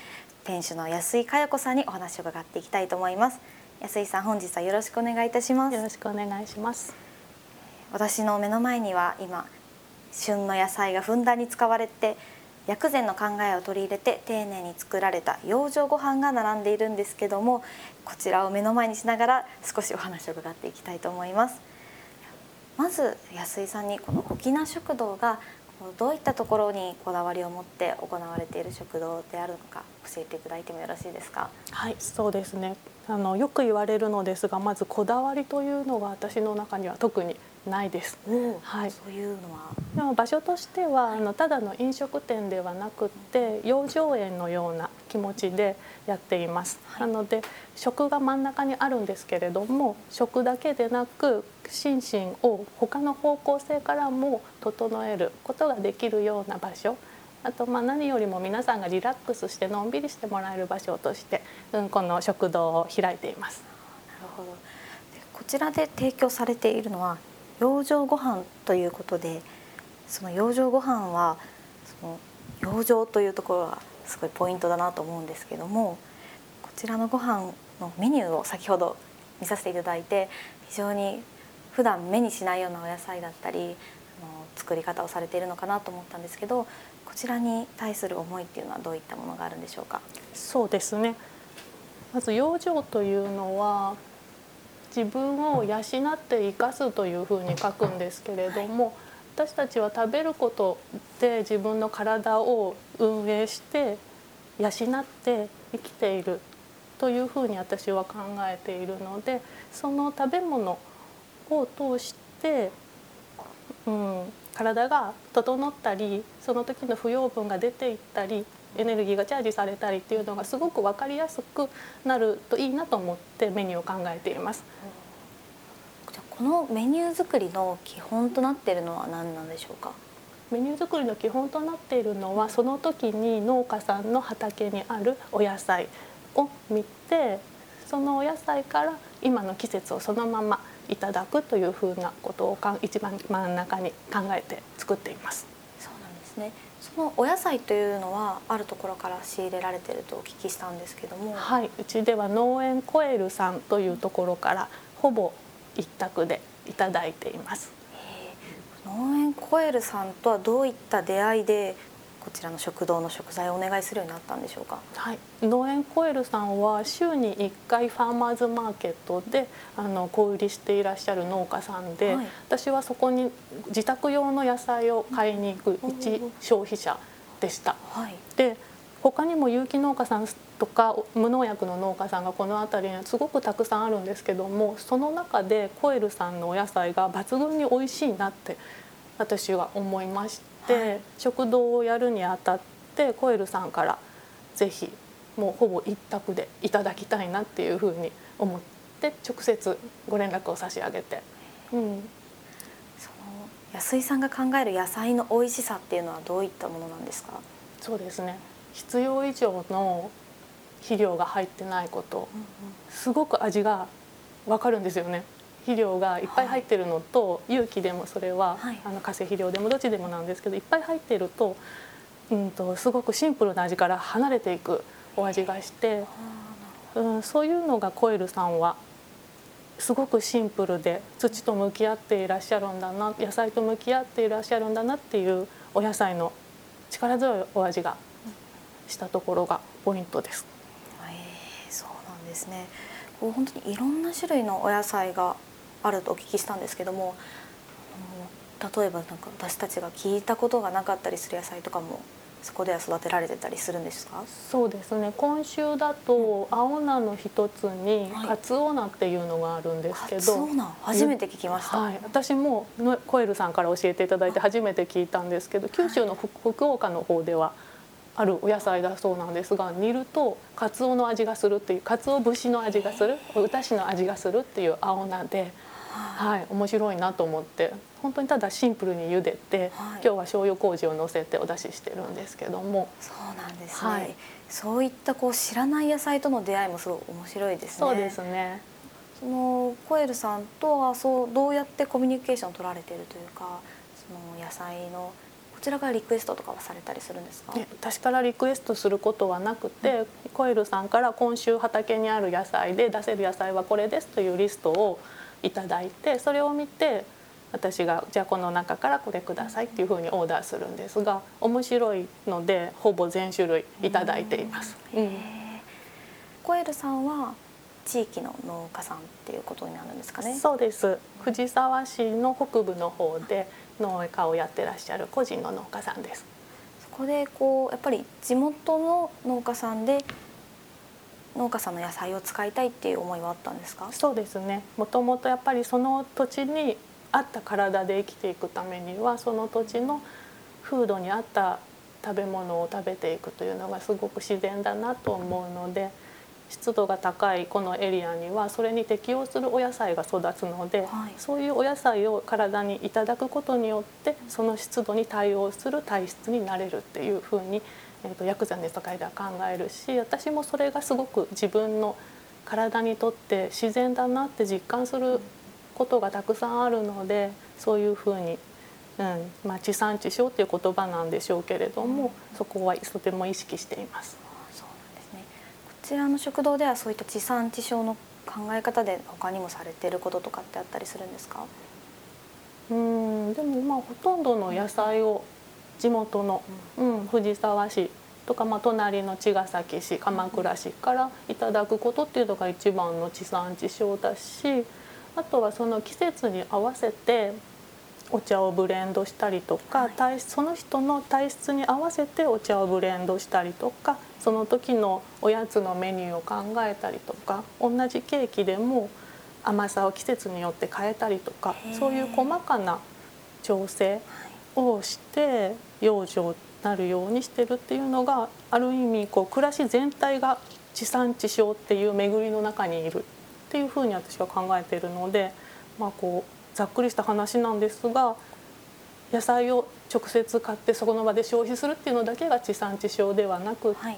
店主の安井佳代子さんにお話を伺っていきたいと思います。安井さん本日はよろしくお願いいたします。よろしくお願いします。私の目の前には今旬の野菜がふんだんに使われて薬膳の考えを取り入れて丁寧に作られた養生ご飯が並んでいるんですけどもこちらを目の前にしながら少しお話を伺っていきたいと思います。まず安井さんにこの沖縄食堂がどういったところにこだわりを持って行われている食堂であるのか教えていただいてもよろしいですか？はいそうですね。あのよく言われるのですがまずこだわりというのが私の中には特にないです。はい、そういうのは。でも場所としてはあのただの飲食店ではなくて養生園のような気持ちでやっています。はい、なので食が真ん中にあるんですけれども食だけでなく心身を他の方向性からも整えることができるような場所。あとまあ何よりも皆さんがリラックスしてのんびりしてもらえる場所として、うん、この食堂を開いています。なるほど。こちらで提供されているのは養生ご飯ということでその養生ご飯はその養生というところがすごいポイントだなと思うんですけどもこちらのご飯のメニューを先ほど見させていただいて非常に普段目にしないようなお野菜だったりあの作り方をされているのかなと思ったんですけどこちらに対する思いっていうのはどういったものがあるんでしょうか？そうですね。まず養生というのは自分を養って生かすというふうに書くんですけれども、私たちは食べることで自分の体を運営して養って生きているというふうに私は考えているのでその食べ物を通して、うん、体が整ったりその時の不養分が出ていったりエネルギーがチャージされたりっていうのがすごく分かりやすくなるといいなと思ってメニューを考えています。じゃこのメニュー作りの基本となっているのは何なんでしょうか？メニュー作りの基本となっているのはその時に農家さんの畑にあるお野菜を見てそのお野菜から今の季節をそのままいただくというふうなことをか一番真ん中に考えて作っています。そうなんですねそのお野菜というのはあるところから仕入れられているとお聞きしたんですけども。はいうちでは農園コエルさんというところからほぼ一択でいただいています。農園コエルさんとはどういった出会いでこちらの食堂の食材をお願いするようになったんでしょうか？はい、農園コエルさんは週に1回ファーマーズマーケットであの小売りしていらっしゃる農家さんで、はい、私はそこに自宅用の野菜を買いに行く一消費者でした。はい、で他にも有機農家さんとか無農薬の農家さんがこの辺りにはすごくたくさんあるんですけどもその中でコエルさんのお野菜が抜群に美味しいなって私は思いまして、はい、食堂をやるにあたってコエルさんからぜひもうほぼ一択でいただきたいなっていうふうに思って直接ご連絡を差し上げて。うん、その安井さんが考える野菜の美味しさっていうのはどういったものなんですか？そうですね。必要以上の肥料が入ってないこと、すごく味が分かるんですよね。肥料がいっぱい入ってるのと、有機でもそれは、あの化成肥料でもどっちでもなんですけどいっぱい入ってると,、うんと、すごくシンプルな味から離れていくお味がして、うん、そういうのがコエルさんはすごくシンプルで土と向き合っていらっしゃるんだな野菜と向き合っていらっしゃるんだなっていうお野菜の力強いお味がしたところがポイントです。えー、そうなんですね。こう本当にいろんな種類のお野菜があるとお聞きしたんですけども、例えばなんか私たちが聞いたことがなかったりする野菜とかもそこでは育てられてたりするんですか？そうですね。今週だと青菜の一つにカツオナっていうのがあるんですけど、はい、初めて聞きました、はい、私もコエルさんから教えていただいて初めて聞いたんですけど九州の福岡の方ではあるお野菜だそうなんですが煮るとカツオの味がするっていうカツオ節の味がするおだしの味がするっていう青菜で、はい、面白いなと思って本当にただシンプルに茹でて、はい、今日は醤油麹をのせてお出ししてるんですけども。そうなんですね、はい、そういったこう知らない野菜との出会いもすごい面白いですね。そうですね。そのコエルさんとはそうどうやってコミュニケーションを取られているというかその野菜のちらからリクエストとかはされたりするんですか？私からリクエストすることはなくて、うん、コエルさんから今週畑にある野菜で出せる野菜はこれですというリストをいただいてそれを見て私がじゃあこの中からこれくださいっていうふうにオーダーするんですが面白いのでほぼ全種類いただいています。うん、コエルさんは地域の農家さんっていうことになるんですかね？そうです。藤沢市の北部の方で農家をやってらっしゃる個人の農家さんです。そこでこうやっぱり地元の農家さんで農家さんの野菜を使いたいっていう思いはあったんですか？そうですね。もともとやっぱりその土地に合った体で生きていくためにはその土地の風土に合った食べ物を食べていくというのがすごく自然だなと思うので湿度が高いこのエリアにはそれに適応するお野菜が育つので、はい、そういうお野菜を体にいただくことによってその湿度に対応する体質になれるっていうふうに、えーと、薬膳熱会では考えるし私もそれがすごく自分の体にとって自然だなって実感することがたくさんあるのでそういうふうに、うんまあ、地産地消っていう言葉なんでしょうけれども、そこはとても意識しています。ちらの食堂ではそういった地産地消の考え方で他にもされていることとかってあったりするんですか？うんでもまあほとんどの野菜を地元の、うん、うん、藤沢市とか、まあ、隣の茅ヶ崎市鎌倉市からいただくことっていうのが一番の地産地消だしあとはその季節に合わせてお茶をブレンドしたりとか、はい、その人の体質に合わせてお茶をブレンドしたりとかその時のおやつのメニューを考えたりとか同じケーキでも甘さを季節によって変えたりとかそういう細かな調整をして養生になるようにしてるっていうのがある意味こう暮らし全体が地産地消っていう巡りの中にいるっていうふうに私は考えているので、まあ、こうざっくりした話なんですが野菜を直接買ってそこの場で消費するっていうのだけが地産地消ではなくって、はい、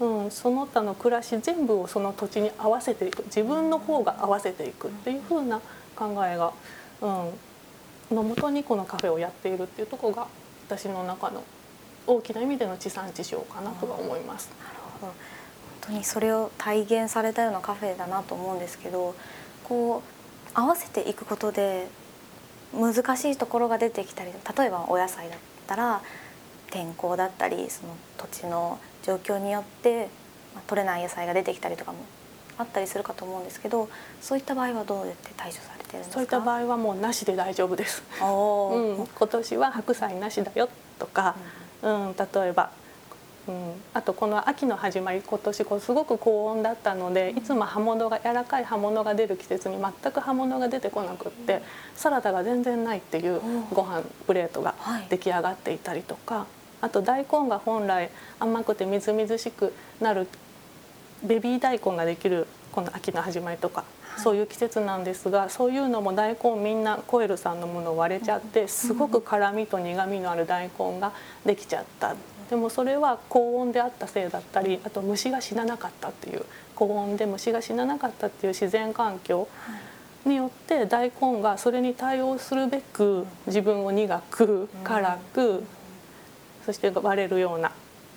うん、その他の暮らし全部をその土地に合わせていく。自分の方が合わせていくっていう風な考えが、うん、のもとにこのカフェをやっているっていうところが私の中の大きな意味での地産地消かなとは思います。なるほど本当にそれを体現されたようなカフェだなと思うんですけどこう合わせていくことで難しいところが出てきたり例えばお野菜だったら天候だったりその土地の状況によって、ま、取れない野菜が出てきたりとかもあったりするかと思うんですけどそういった場合はどうやって対処されてるんですか？そういった場合はもうなしで大丈夫です、うん、今年は白菜なしだよとか、うん、うん、例えばうん、あとこの秋の始まり今年こうすごく高温だったのでいつも葉物が柔らかい葉物が出る季節に全く葉物が出てこなくってサラダが全然ないっていうご飯プレートが出来上がっていたりとかあと大根が本来甘くてみずみずしくなるベビー大根ができるこの秋の始まりとかそういう季節なんですがそういうのも大根みんなコエルさんのもの割れちゃってすごく辛みと苦みのある大根ができちゃった。でもそれは高温であったせいだったりあと虫が死ななかったっていう高温で虫が死ななかったっていう自然環境によって大根がそれに対応するべく自分を苦く辛くそして割れるような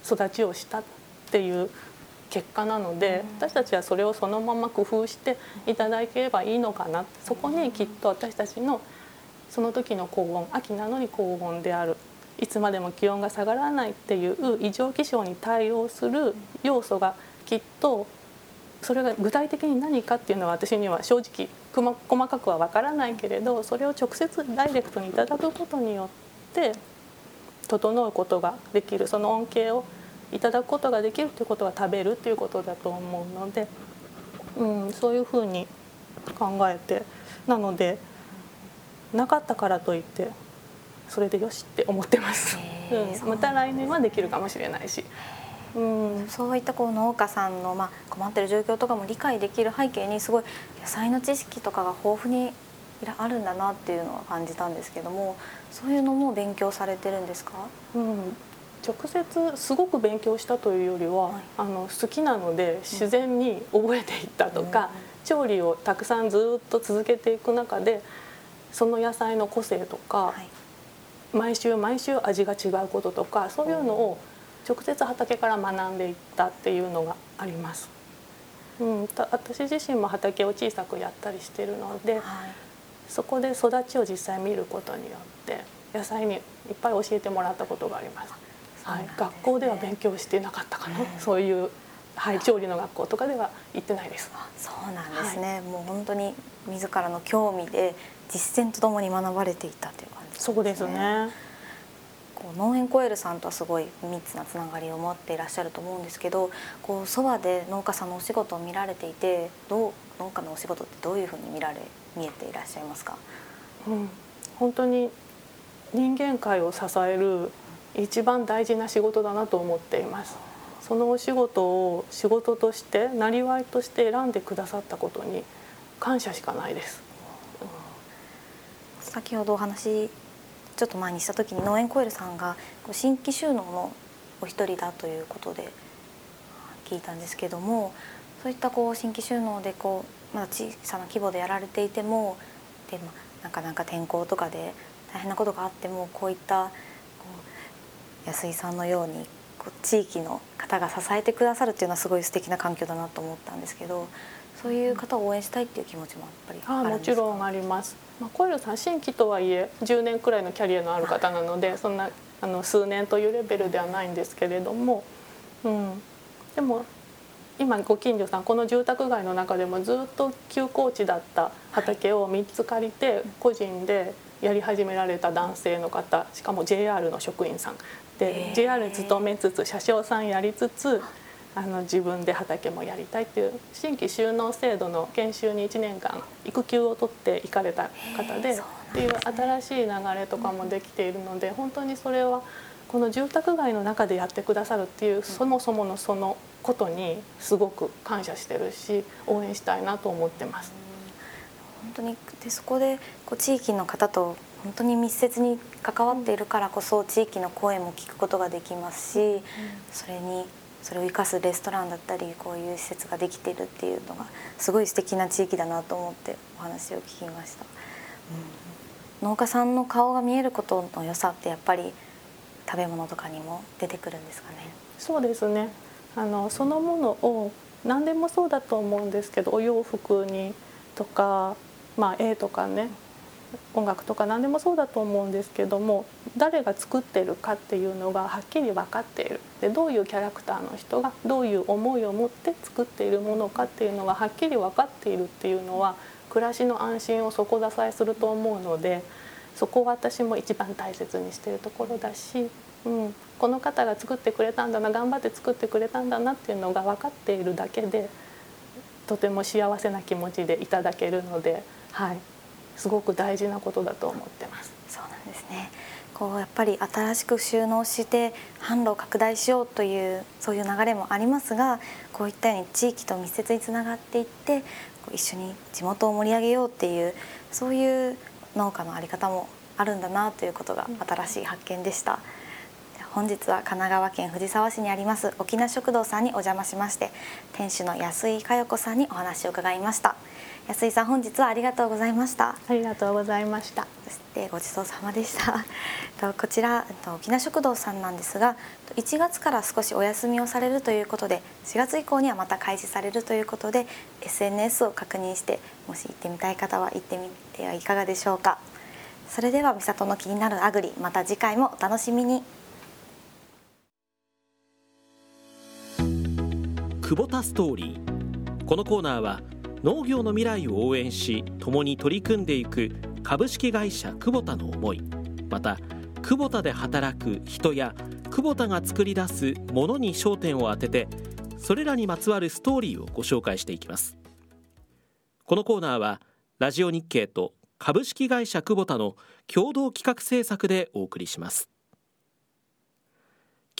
育ちをしたっていう結果なので私たちはそれをそのまま工夫していただければいいのかな。そこにきっと私たちのその時の高温秋なのに高温であるいつまでも気温が下がらないっていう異常気象に対応する要素がきっとそれが具体的に何かっていうのは私には正直細かくは分からないけれどそれを直接ダイレクトにいただくことによって整うことができる。その恩恵をいただくことができるということは食べるということだと思うので、うん、そういうふうに考えて。なのでなかったからといってそれでよしって思ってます、うん、また来年はできるかもしれないし。うん、そういったこう農家さんの、まあ、困ってる状況とかも理解できる背景にすごい野菜の知識とかが豊富にあるんだなっていうのは感じたんですけどもそういうのも勉強されてるんですか、うん、直接すごく勉強したというよりは、はい、あの好きなので自然に覚えていったとか、うん、調理をたくさんずっと続けていく中でその野菜の個性とか、はい。毎週毎週味が違うこととかそういうのを直接畑から学んでいったっていうのがあります。うん、私自身も畑を小さくやったりしてるので、はい、そこで育ちを実際見ることによって野菜にいっぱい教えてもらったことがあります。はい、学校では勉強してなかったかな、うん、そういうはい、調理の学校とかでは行ってないです。そうなんですね。はい、もう本当に自らの興味で実践とともに学ばれていたという感じ、ね、そうですね。こう農園コエルさんとはすごい密なつながりを持っていらっしゃると思うんですけど、こうそばで農家さんのお仕事を見られていて、どう農家のお仕事ってどういうふうに見られ見えていらっしゃいますか？うん、本当に人間界を支える一番大事な仕事だなと思っています。そのお仕事を仕事としてなりわいとして選んでくださったことに感謝しかないです。先ほどお話ちょっと前にした時に農園コエルさんが新規収納のお一人だということで聞いたんですけどもそういったこう新規収納でこうまだ小さな規模でやられていてもで、まあ、なかなか天候とかで大変なことがあってもこういった安井さんのようにこう地域の方が支えてくださるっていうのはすごい素敵な環境だなと思ったんですけどそういう方を応援したいっていう気持ちもやっぱりあもちろんあります。まあ、コイルさん新規とはいえ10年くらいのキャリアのある方なのでそんなあの数年というレベルではないんですけれども、うん、でも今ご近所さんこの住宅街の中でもずっと休耕地だった畑を3つ借りて個人でやり始められた男性の方しかも JR の職員さん。で JR に勤めつつ車掌さんやりつつあの自分で畑もやりたいっていう新規就農制度の研修に1年間育休を取って行かれた方でっていう新しい流れとかもできているので本当にそれはこの住宅街の中でやってくださるっていうそもそものそのことにすごく感謝してるし応援したいなと思ってます。本当にでそこでこう地域の方と本当に密接に関わっているからこそ地域の声も聞くことができますし、それにそれを生かすレストランだったりこういう施設ができているっていうのがすごい素敵な地域だなと思ってお話を聞きました、うん、農家さんの顔が見えることの良さってやっぱり食べ物とかにも出てくるんですかね？そうですね。あのそのものを何でもそうだと思うんですけどお洋服にとか、まあ、絵とかね音楽とか何でもそうだと思うんですけども誰が作ってるかっていうのがはっきり分かっている。でどういうキャラクターの人がどういう思いを持って作っているものかっていうのがはっきり分かっているっていうのは暮らしの安心を底支えすると思うのでそこを私も一番大切にしてるところだし、うん、この方が作ってくれたんだな頑張って作ってくれたんだなっていうのが分かっているだけでとても幸せな気持ちでいただけるので、はい、すごく大事なことだと思ってます。そうなんですねこうやっぱり新しく収納して販路を拡大しようというそういう流れもありますがこういったように地域と密接につながっていって一緒に地元を盛り上げようっていうそういう農家の在り方もあるんだなということが新しい発見でした。本日は神奈川県藤沢市にあります沖縄食堂さんにお邪魔しまして店主の安井佳代子さんにお話を伺いました安井さん本日はありがとうございました。ありがとうございました。そしてごちそうさまでした。こちら沖縄食堂さんなんですが1月から少しお休みをされるということで4月以降にはまた開始されるということで SNS を確認してもし行ってみたい方は行ってみてはいかがでしょうか。それでは美里の気になるアグリまた次回もお楽しみに。久保田ストーリー。このコーナーは農業の未来を応援し共に取り組んでいく株式会社久保田の思い。また久保田で働く人や久保田が作り出すものに焦点を当ててそれらにまつわるストーリーをご紹介していきます。このコーナーはラジオ日経と株式会社久保田の共同企画制作でお送りします。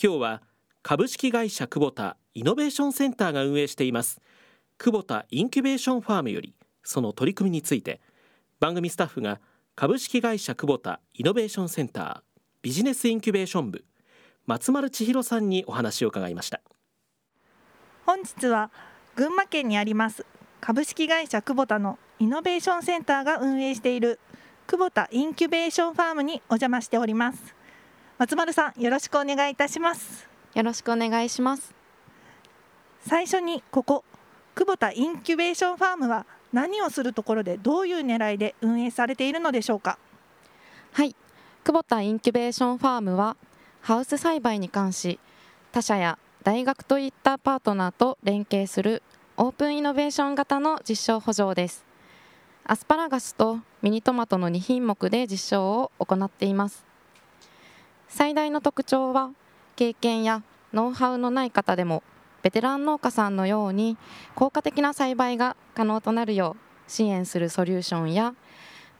今日は株式会社クボタイノベーションセンターが運営していますクボタインキュベーションファームよりその取り組みについて番組スタッフが株式会社クボタイノベーションセンタービジネスインキュベーション部松丸千尋さんにお話を伺いました。本日は群馬県にあります株式会社クボタのイノベーションセンターが運営しているクボタインキュベーションファームにお邪魔しております。松丸さんよろしくお願いいたします。よろしくお願いします。最初にここクボタインキュベーションファームは何をするところでどういう狙いで運営されているのでしょうか？はい。クボタインキュベーションファームはハウス栽培に関し他社や大学といったパートナーと連携するオープンイノベーション型の実証圃場です。アスパラガスとミニトマトの2品目で実証を行っています。最大の特徴は経験やノウハウのない方でもベテラン農家さんのように効果的な栽培が可能となるよう支援するソリューションや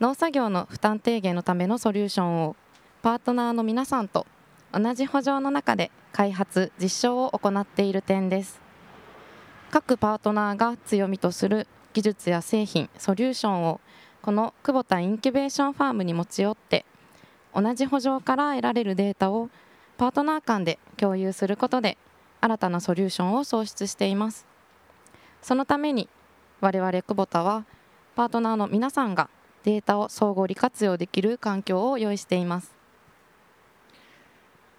農作業の負担低減のためのソリューションをパートナーの皆さんと同じ補助の中で開発実証を行っている点です。各パートナーが強みとする技術や製品ソリューションをこの久保田インキュベーションファームに持ち寄って同じ補助から得られるデータをパートナー間で共有することで新たなソリューションを創出しています。そのために我々久保田はパートナーの皆さんがデータを相互利活用できる環境を用意しています。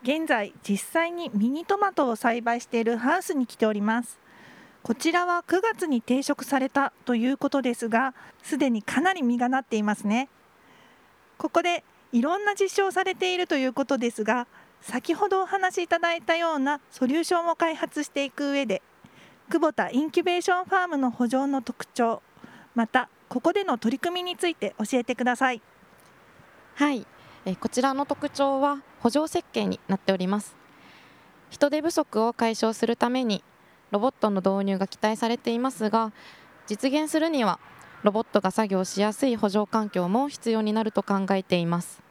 現在実際にミニトマトを栽培しているハウスに来ております。こちらは9月に定食されたということですがすでにかなり実がなっていますね。ここでいろんな実証されているということですが先ほどお話しいただいたようなソリューションを開発していく上で久保田インキュベーションファームの補助の特徴またここでの取り組みについて教えてください。はい。えこちらの特徴は補助設計になっております。人手不足を解消するためにロボットの導入が期待されていますが実現するにはロボットが作業しやすい補助環境も必要になると考えています。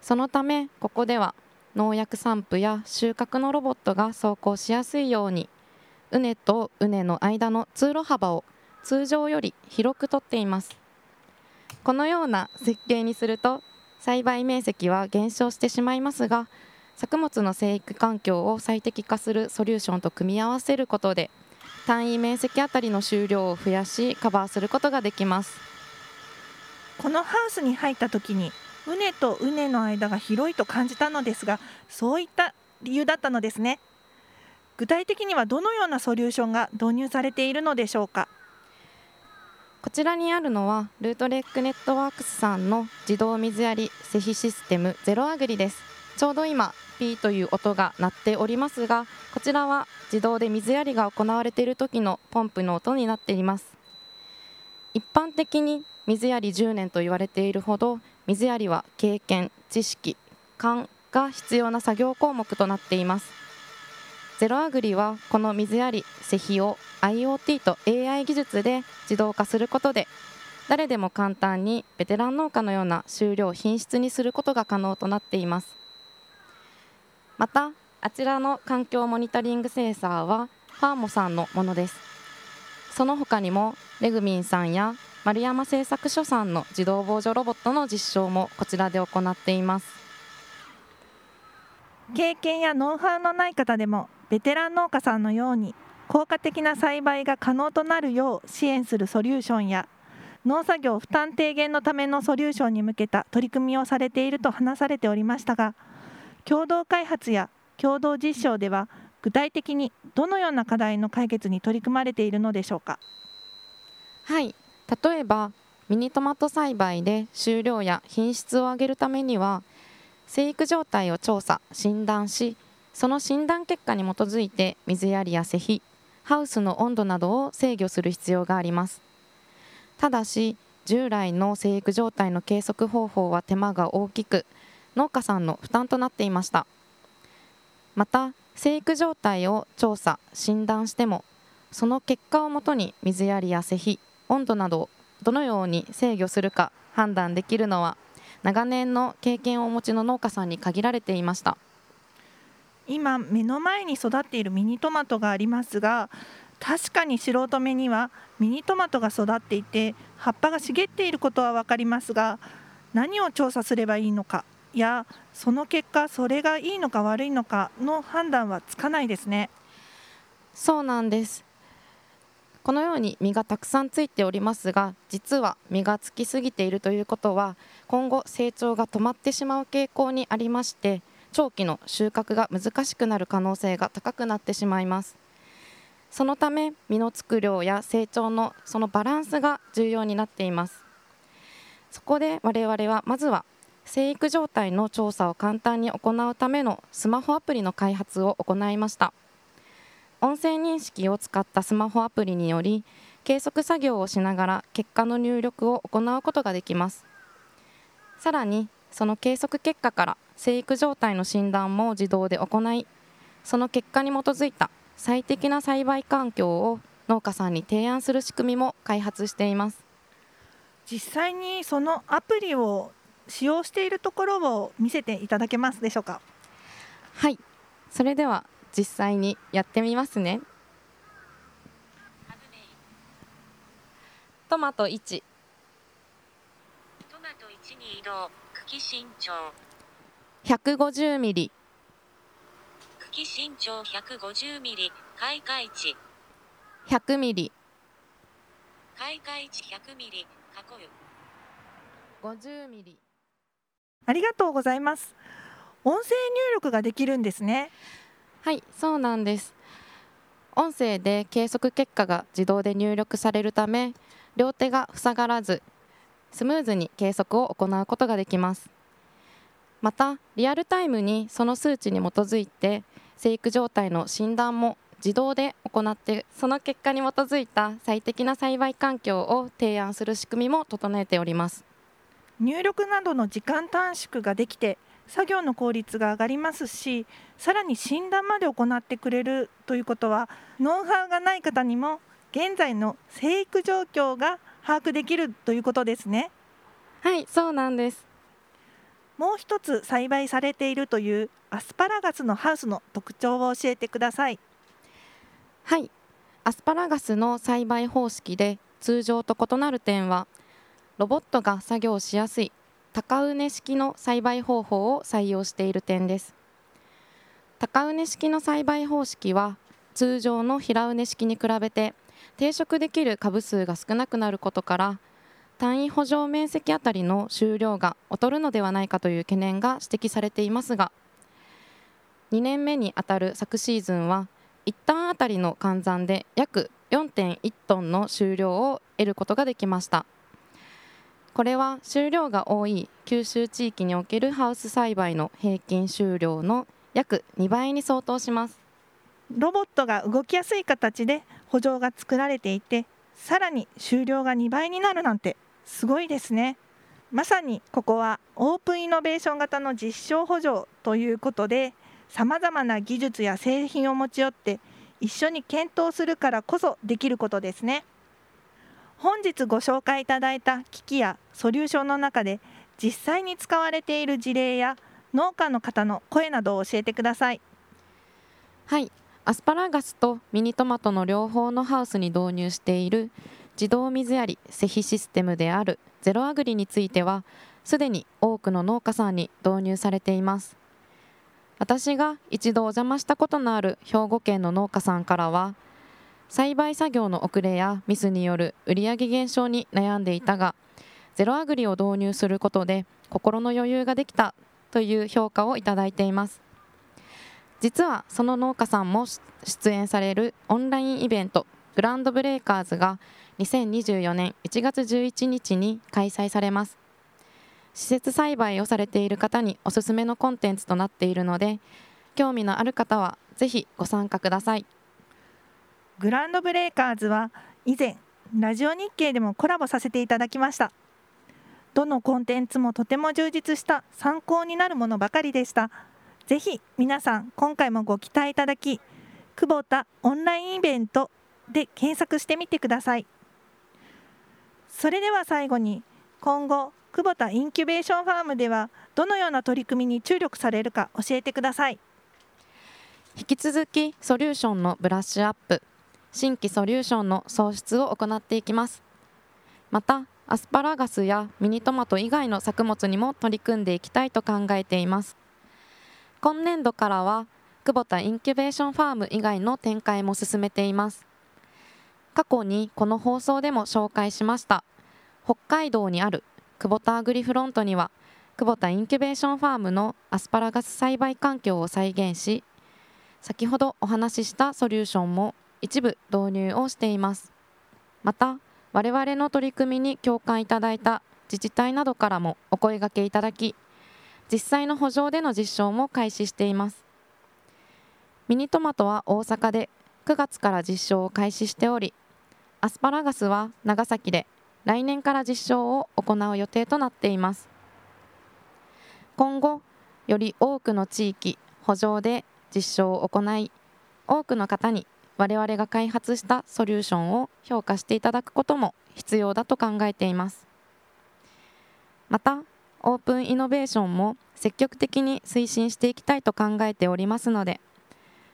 そのためここでは農薬散布や収穫のロボットが走行しやすいように畝と畝の間の通路幅を通常より広くとっています。このような設計にすると栽培面積は減少してしまいますが作物の生育環境を最適化するソリューションと組み合わせることで単位面積あたりの収量を増やしカバーすることができます。このハウスに入った時に畝と畝の間が広いと感じたのですがそういった理由だったのですね。具体的にはどのようなソリューションが導入されているのでしょうか？こちらにあるのはルートレックネットワークスさんの自動水やり施肥システムゼロアグリです。ちょうど今ピーという音が鳴っておりますがこちらは自動で水やりが行われている時のポンプの音になっています。一般的に水やり10年と言われているほど水やりは経験知識勘が必要な作業項目となっています。ゼロアグリはこの水やり施肥を IoT と AI 技術で自動化することで誰でも簡単にベテラン農家のような収量品質にすることが可能となっています。またあちらの環境モニタリングセンサーはファーモさんのものです。その他にもレグミンさんや丸山製作所さんの自動防除ロボットの実証もこちらで行っています。経験やノウハウのない方でもベテラン農家さんのように効果的な栽培が可能となるよう支援するソリューションや農作業負担低減のためのソリューションに向けた取り組みをされていると話されておりましたが共同開発や共同実証では具体的にどのような課題の解決に取り組まれているのでしょうか。はい例えばミニトマト栽培で収量や品質を上げるためには生育状態を調査診断しその診断結果に基づいて水やりや施肥ハウスの温度などを制御する必要があります。ただし従来の生育状態の計測方法は手間が大きく農家さんの負担となっていました。また生育状態を調査診断してもその結果をもとに水やりや施肥温度などをどのように制御するか判断できるのは長年の経験をお持ちの農家さんに限られていました。今目の前に育っているミニトマトがありますが確かに素人目にはミニトマトが育っていて葉っぱが茂っていることは分かりますが何を調査すればいいのかやその結果それがいいのか悪いのかの判断はつかないですね。そうなんですこのように実がたくさんついておりますが実は実がつきすぎているということは今後成長が止まってしまう傾向にありまして長期の収穫が難しくなる可能性が高くなってしまいます。そのため実のつく量や成長のそのバランスが重要になっています。そこで我々はまずは生育状態の調査を簡単に行うためのスマホアプリの開発を行いました。音声認識を使ったスマホアプリにより計測作業をしながら結果の入力を行うことができます。さらにその計測結果から生育状態の診断も自動で行いその結果に基づいた最適な栽培環境を農家さんに提案する仕組みも開発しています。実際にそのアプリを使用しているところを見せていただけますでしょうか？はい。それでは実際にやってみますね。トマト1トマト1に移動。茎身長150ミリ。茎身長150ミリ。開花値100ミリ。開花値100ミリ。囲う。50ミリ。ありがとうございます。音声入力ができるんですねはいそうなんです。音声で計測結果が自動で入力されるため両手が塞がらずスムーズに計測を行うことができます。またリアルタイムにその数値に基づいて生育状態の診断も自動で行ってその結果に基づいた最適な栽培環境を提案する仕組みも整えております。入力などの時間短縮ができて作業の効率が上がりますしさらに診断まで行ってくれるということはノウハウがない方にも現在の生育状況が把握できるということですね。はいそうなんです。もう一つ栽培されているというアスパラガスのハウスの特徴を教えてください。はい。アスパラガスの栽培方式で通常と異なる点はロボットが作業しやすい高畝式の栽培方法を採用している点です。高畝式の栽培方式は通常の平畝式に比べて定食できる株数が少なくなることから単位補助面積あたりの収量が劣るのではないかという懸念が指摘されていますが2年目にあたる昨シーズンは1単あたりの換算で約4.1トンの収量を得ることができました。これは収量が多い九州地域におけるハウス栽培の平均収量の約2倍に相当します。ロボットが動きやすい形で補助が作られていてさらに収量が2倍になるなんてすごいですね。まさにここはオープンイノベーション型の実証補助ということでさまざまな技術や製品を持ち寄って一緒に検討するからこそできることですね。本日ご紹介いただいた機器やソリューションの中で実際に使われている事例や農家の方の声などを教えてください。はい。アスパラガスとミニトマトの両方のハウスに導入している自動水やり施肥システムであるゼロアグリについてはすでに多くの農家さんに導入されています。私が一度お邪魔したことのある兵庫県の農家さんからは栽培作業の遅れやミスによる売上減少に悩んでいたがゼロアグリを導入することで心の余裕ができたという評価をいただいています。実はその農家さんも出演されるオンラインイベントグランドブレーカーズが2024年1月11日に開催されます。施設栽培をされている方におすすめのコンテンツとなっているので興味のある方はぜひご参加ください。グランドブレーカーズは以前ラジオ日経でもコラボさせていただきました。どのコンテンツもとても充実した参考になるものばかりでした。ぜひ皆さん今回もご期待いただき久保田オンラインイベントで検索してみてください。それでは最後に今後久保田インキュベーションファームではどのような取り組みに注力されるか教えてください。引き続きソリューションのブラッシュアップ。新規ソリューションの創出を行っていきます。またアスパラガスやミニトマト以外の作物にも取り組んでいきたいと考えています。今年度からはクボタインキュベーションファーム以外の展開も進めています。過去にこの放送でも紹介しました北海道にあるクボタアグリフロントには久保田インキュベーションファームのアスパラガス栽培環境を再現し先ほどお話ししたソリューションも一部導入をしています。また我々の取り組みに共感いただいた自治体などからもお声がけいただき実際の補助での実証も開始しています。ミニトマトは大阪で9月から実証を開始しておりアスパラガスは長崎で来年から実証を行う予定となっています。今後より多くの地域補助で実証を行い多くの方に我々が開発したソリューションを評価していただくことも必要だと考えています。またオープンイノベーションも積極的に推進していきたいと考えておりますので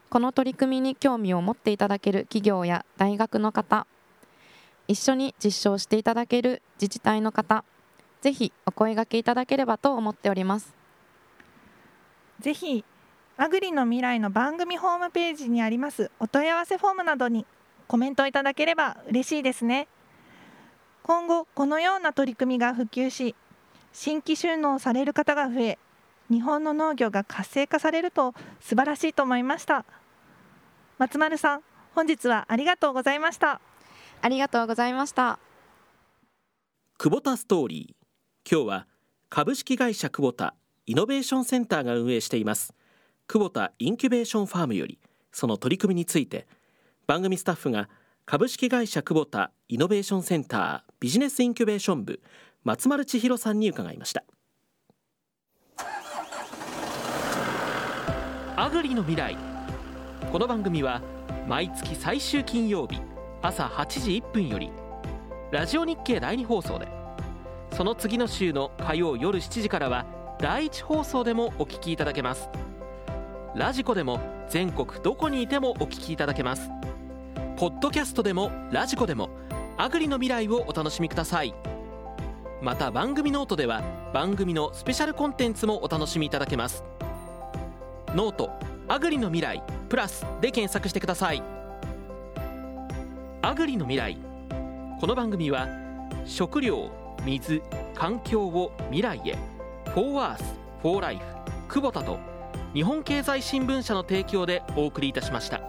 この取り組みに興味を持っていただける企業や大学の方一緒に実証していただける自治体の方ぜひお声がけいただければと思っております。ぜひアグリの未来の番組ホームページにあります。お問い合わせフォームなどにコメントいただければ嬉しいですね。今後このような取り組みが普及し新規収納される方が増え日本の農業が活性化されると素晴らしいと思いました。松丸さん本日はありがとうございました。ありがとうございました。久保田ストーリー。今日は株式会社久保田イノベーションセンターが運営しています久保田インキュベーションファームよりその取り組みについて番組スタッフが株式会社久保田イノベーションセンタービジネスインキュベーション部松丸千尋さんに伺いました。アグリの未来。この番組は毎月最終金曜日朝8時1分よりラジオ日経第2放送でその次の週の火曜夜7時からは第1放送でもお聞きいただけます。ラジコでも全国どこにいてもお聞きいただけます。ポッドキャストでもラジコでもアグリの未来をお楽しみください。また番組ノートでは番組のスペシャルコンテンツもお楽しみいただけます。ノートアグリの未来プラスで検索してください。アグリの未来。この番組は食料水環境を未来へ。フォーアースフォーライフ久保田と日本経済新聞社の提供でお送りいたしました。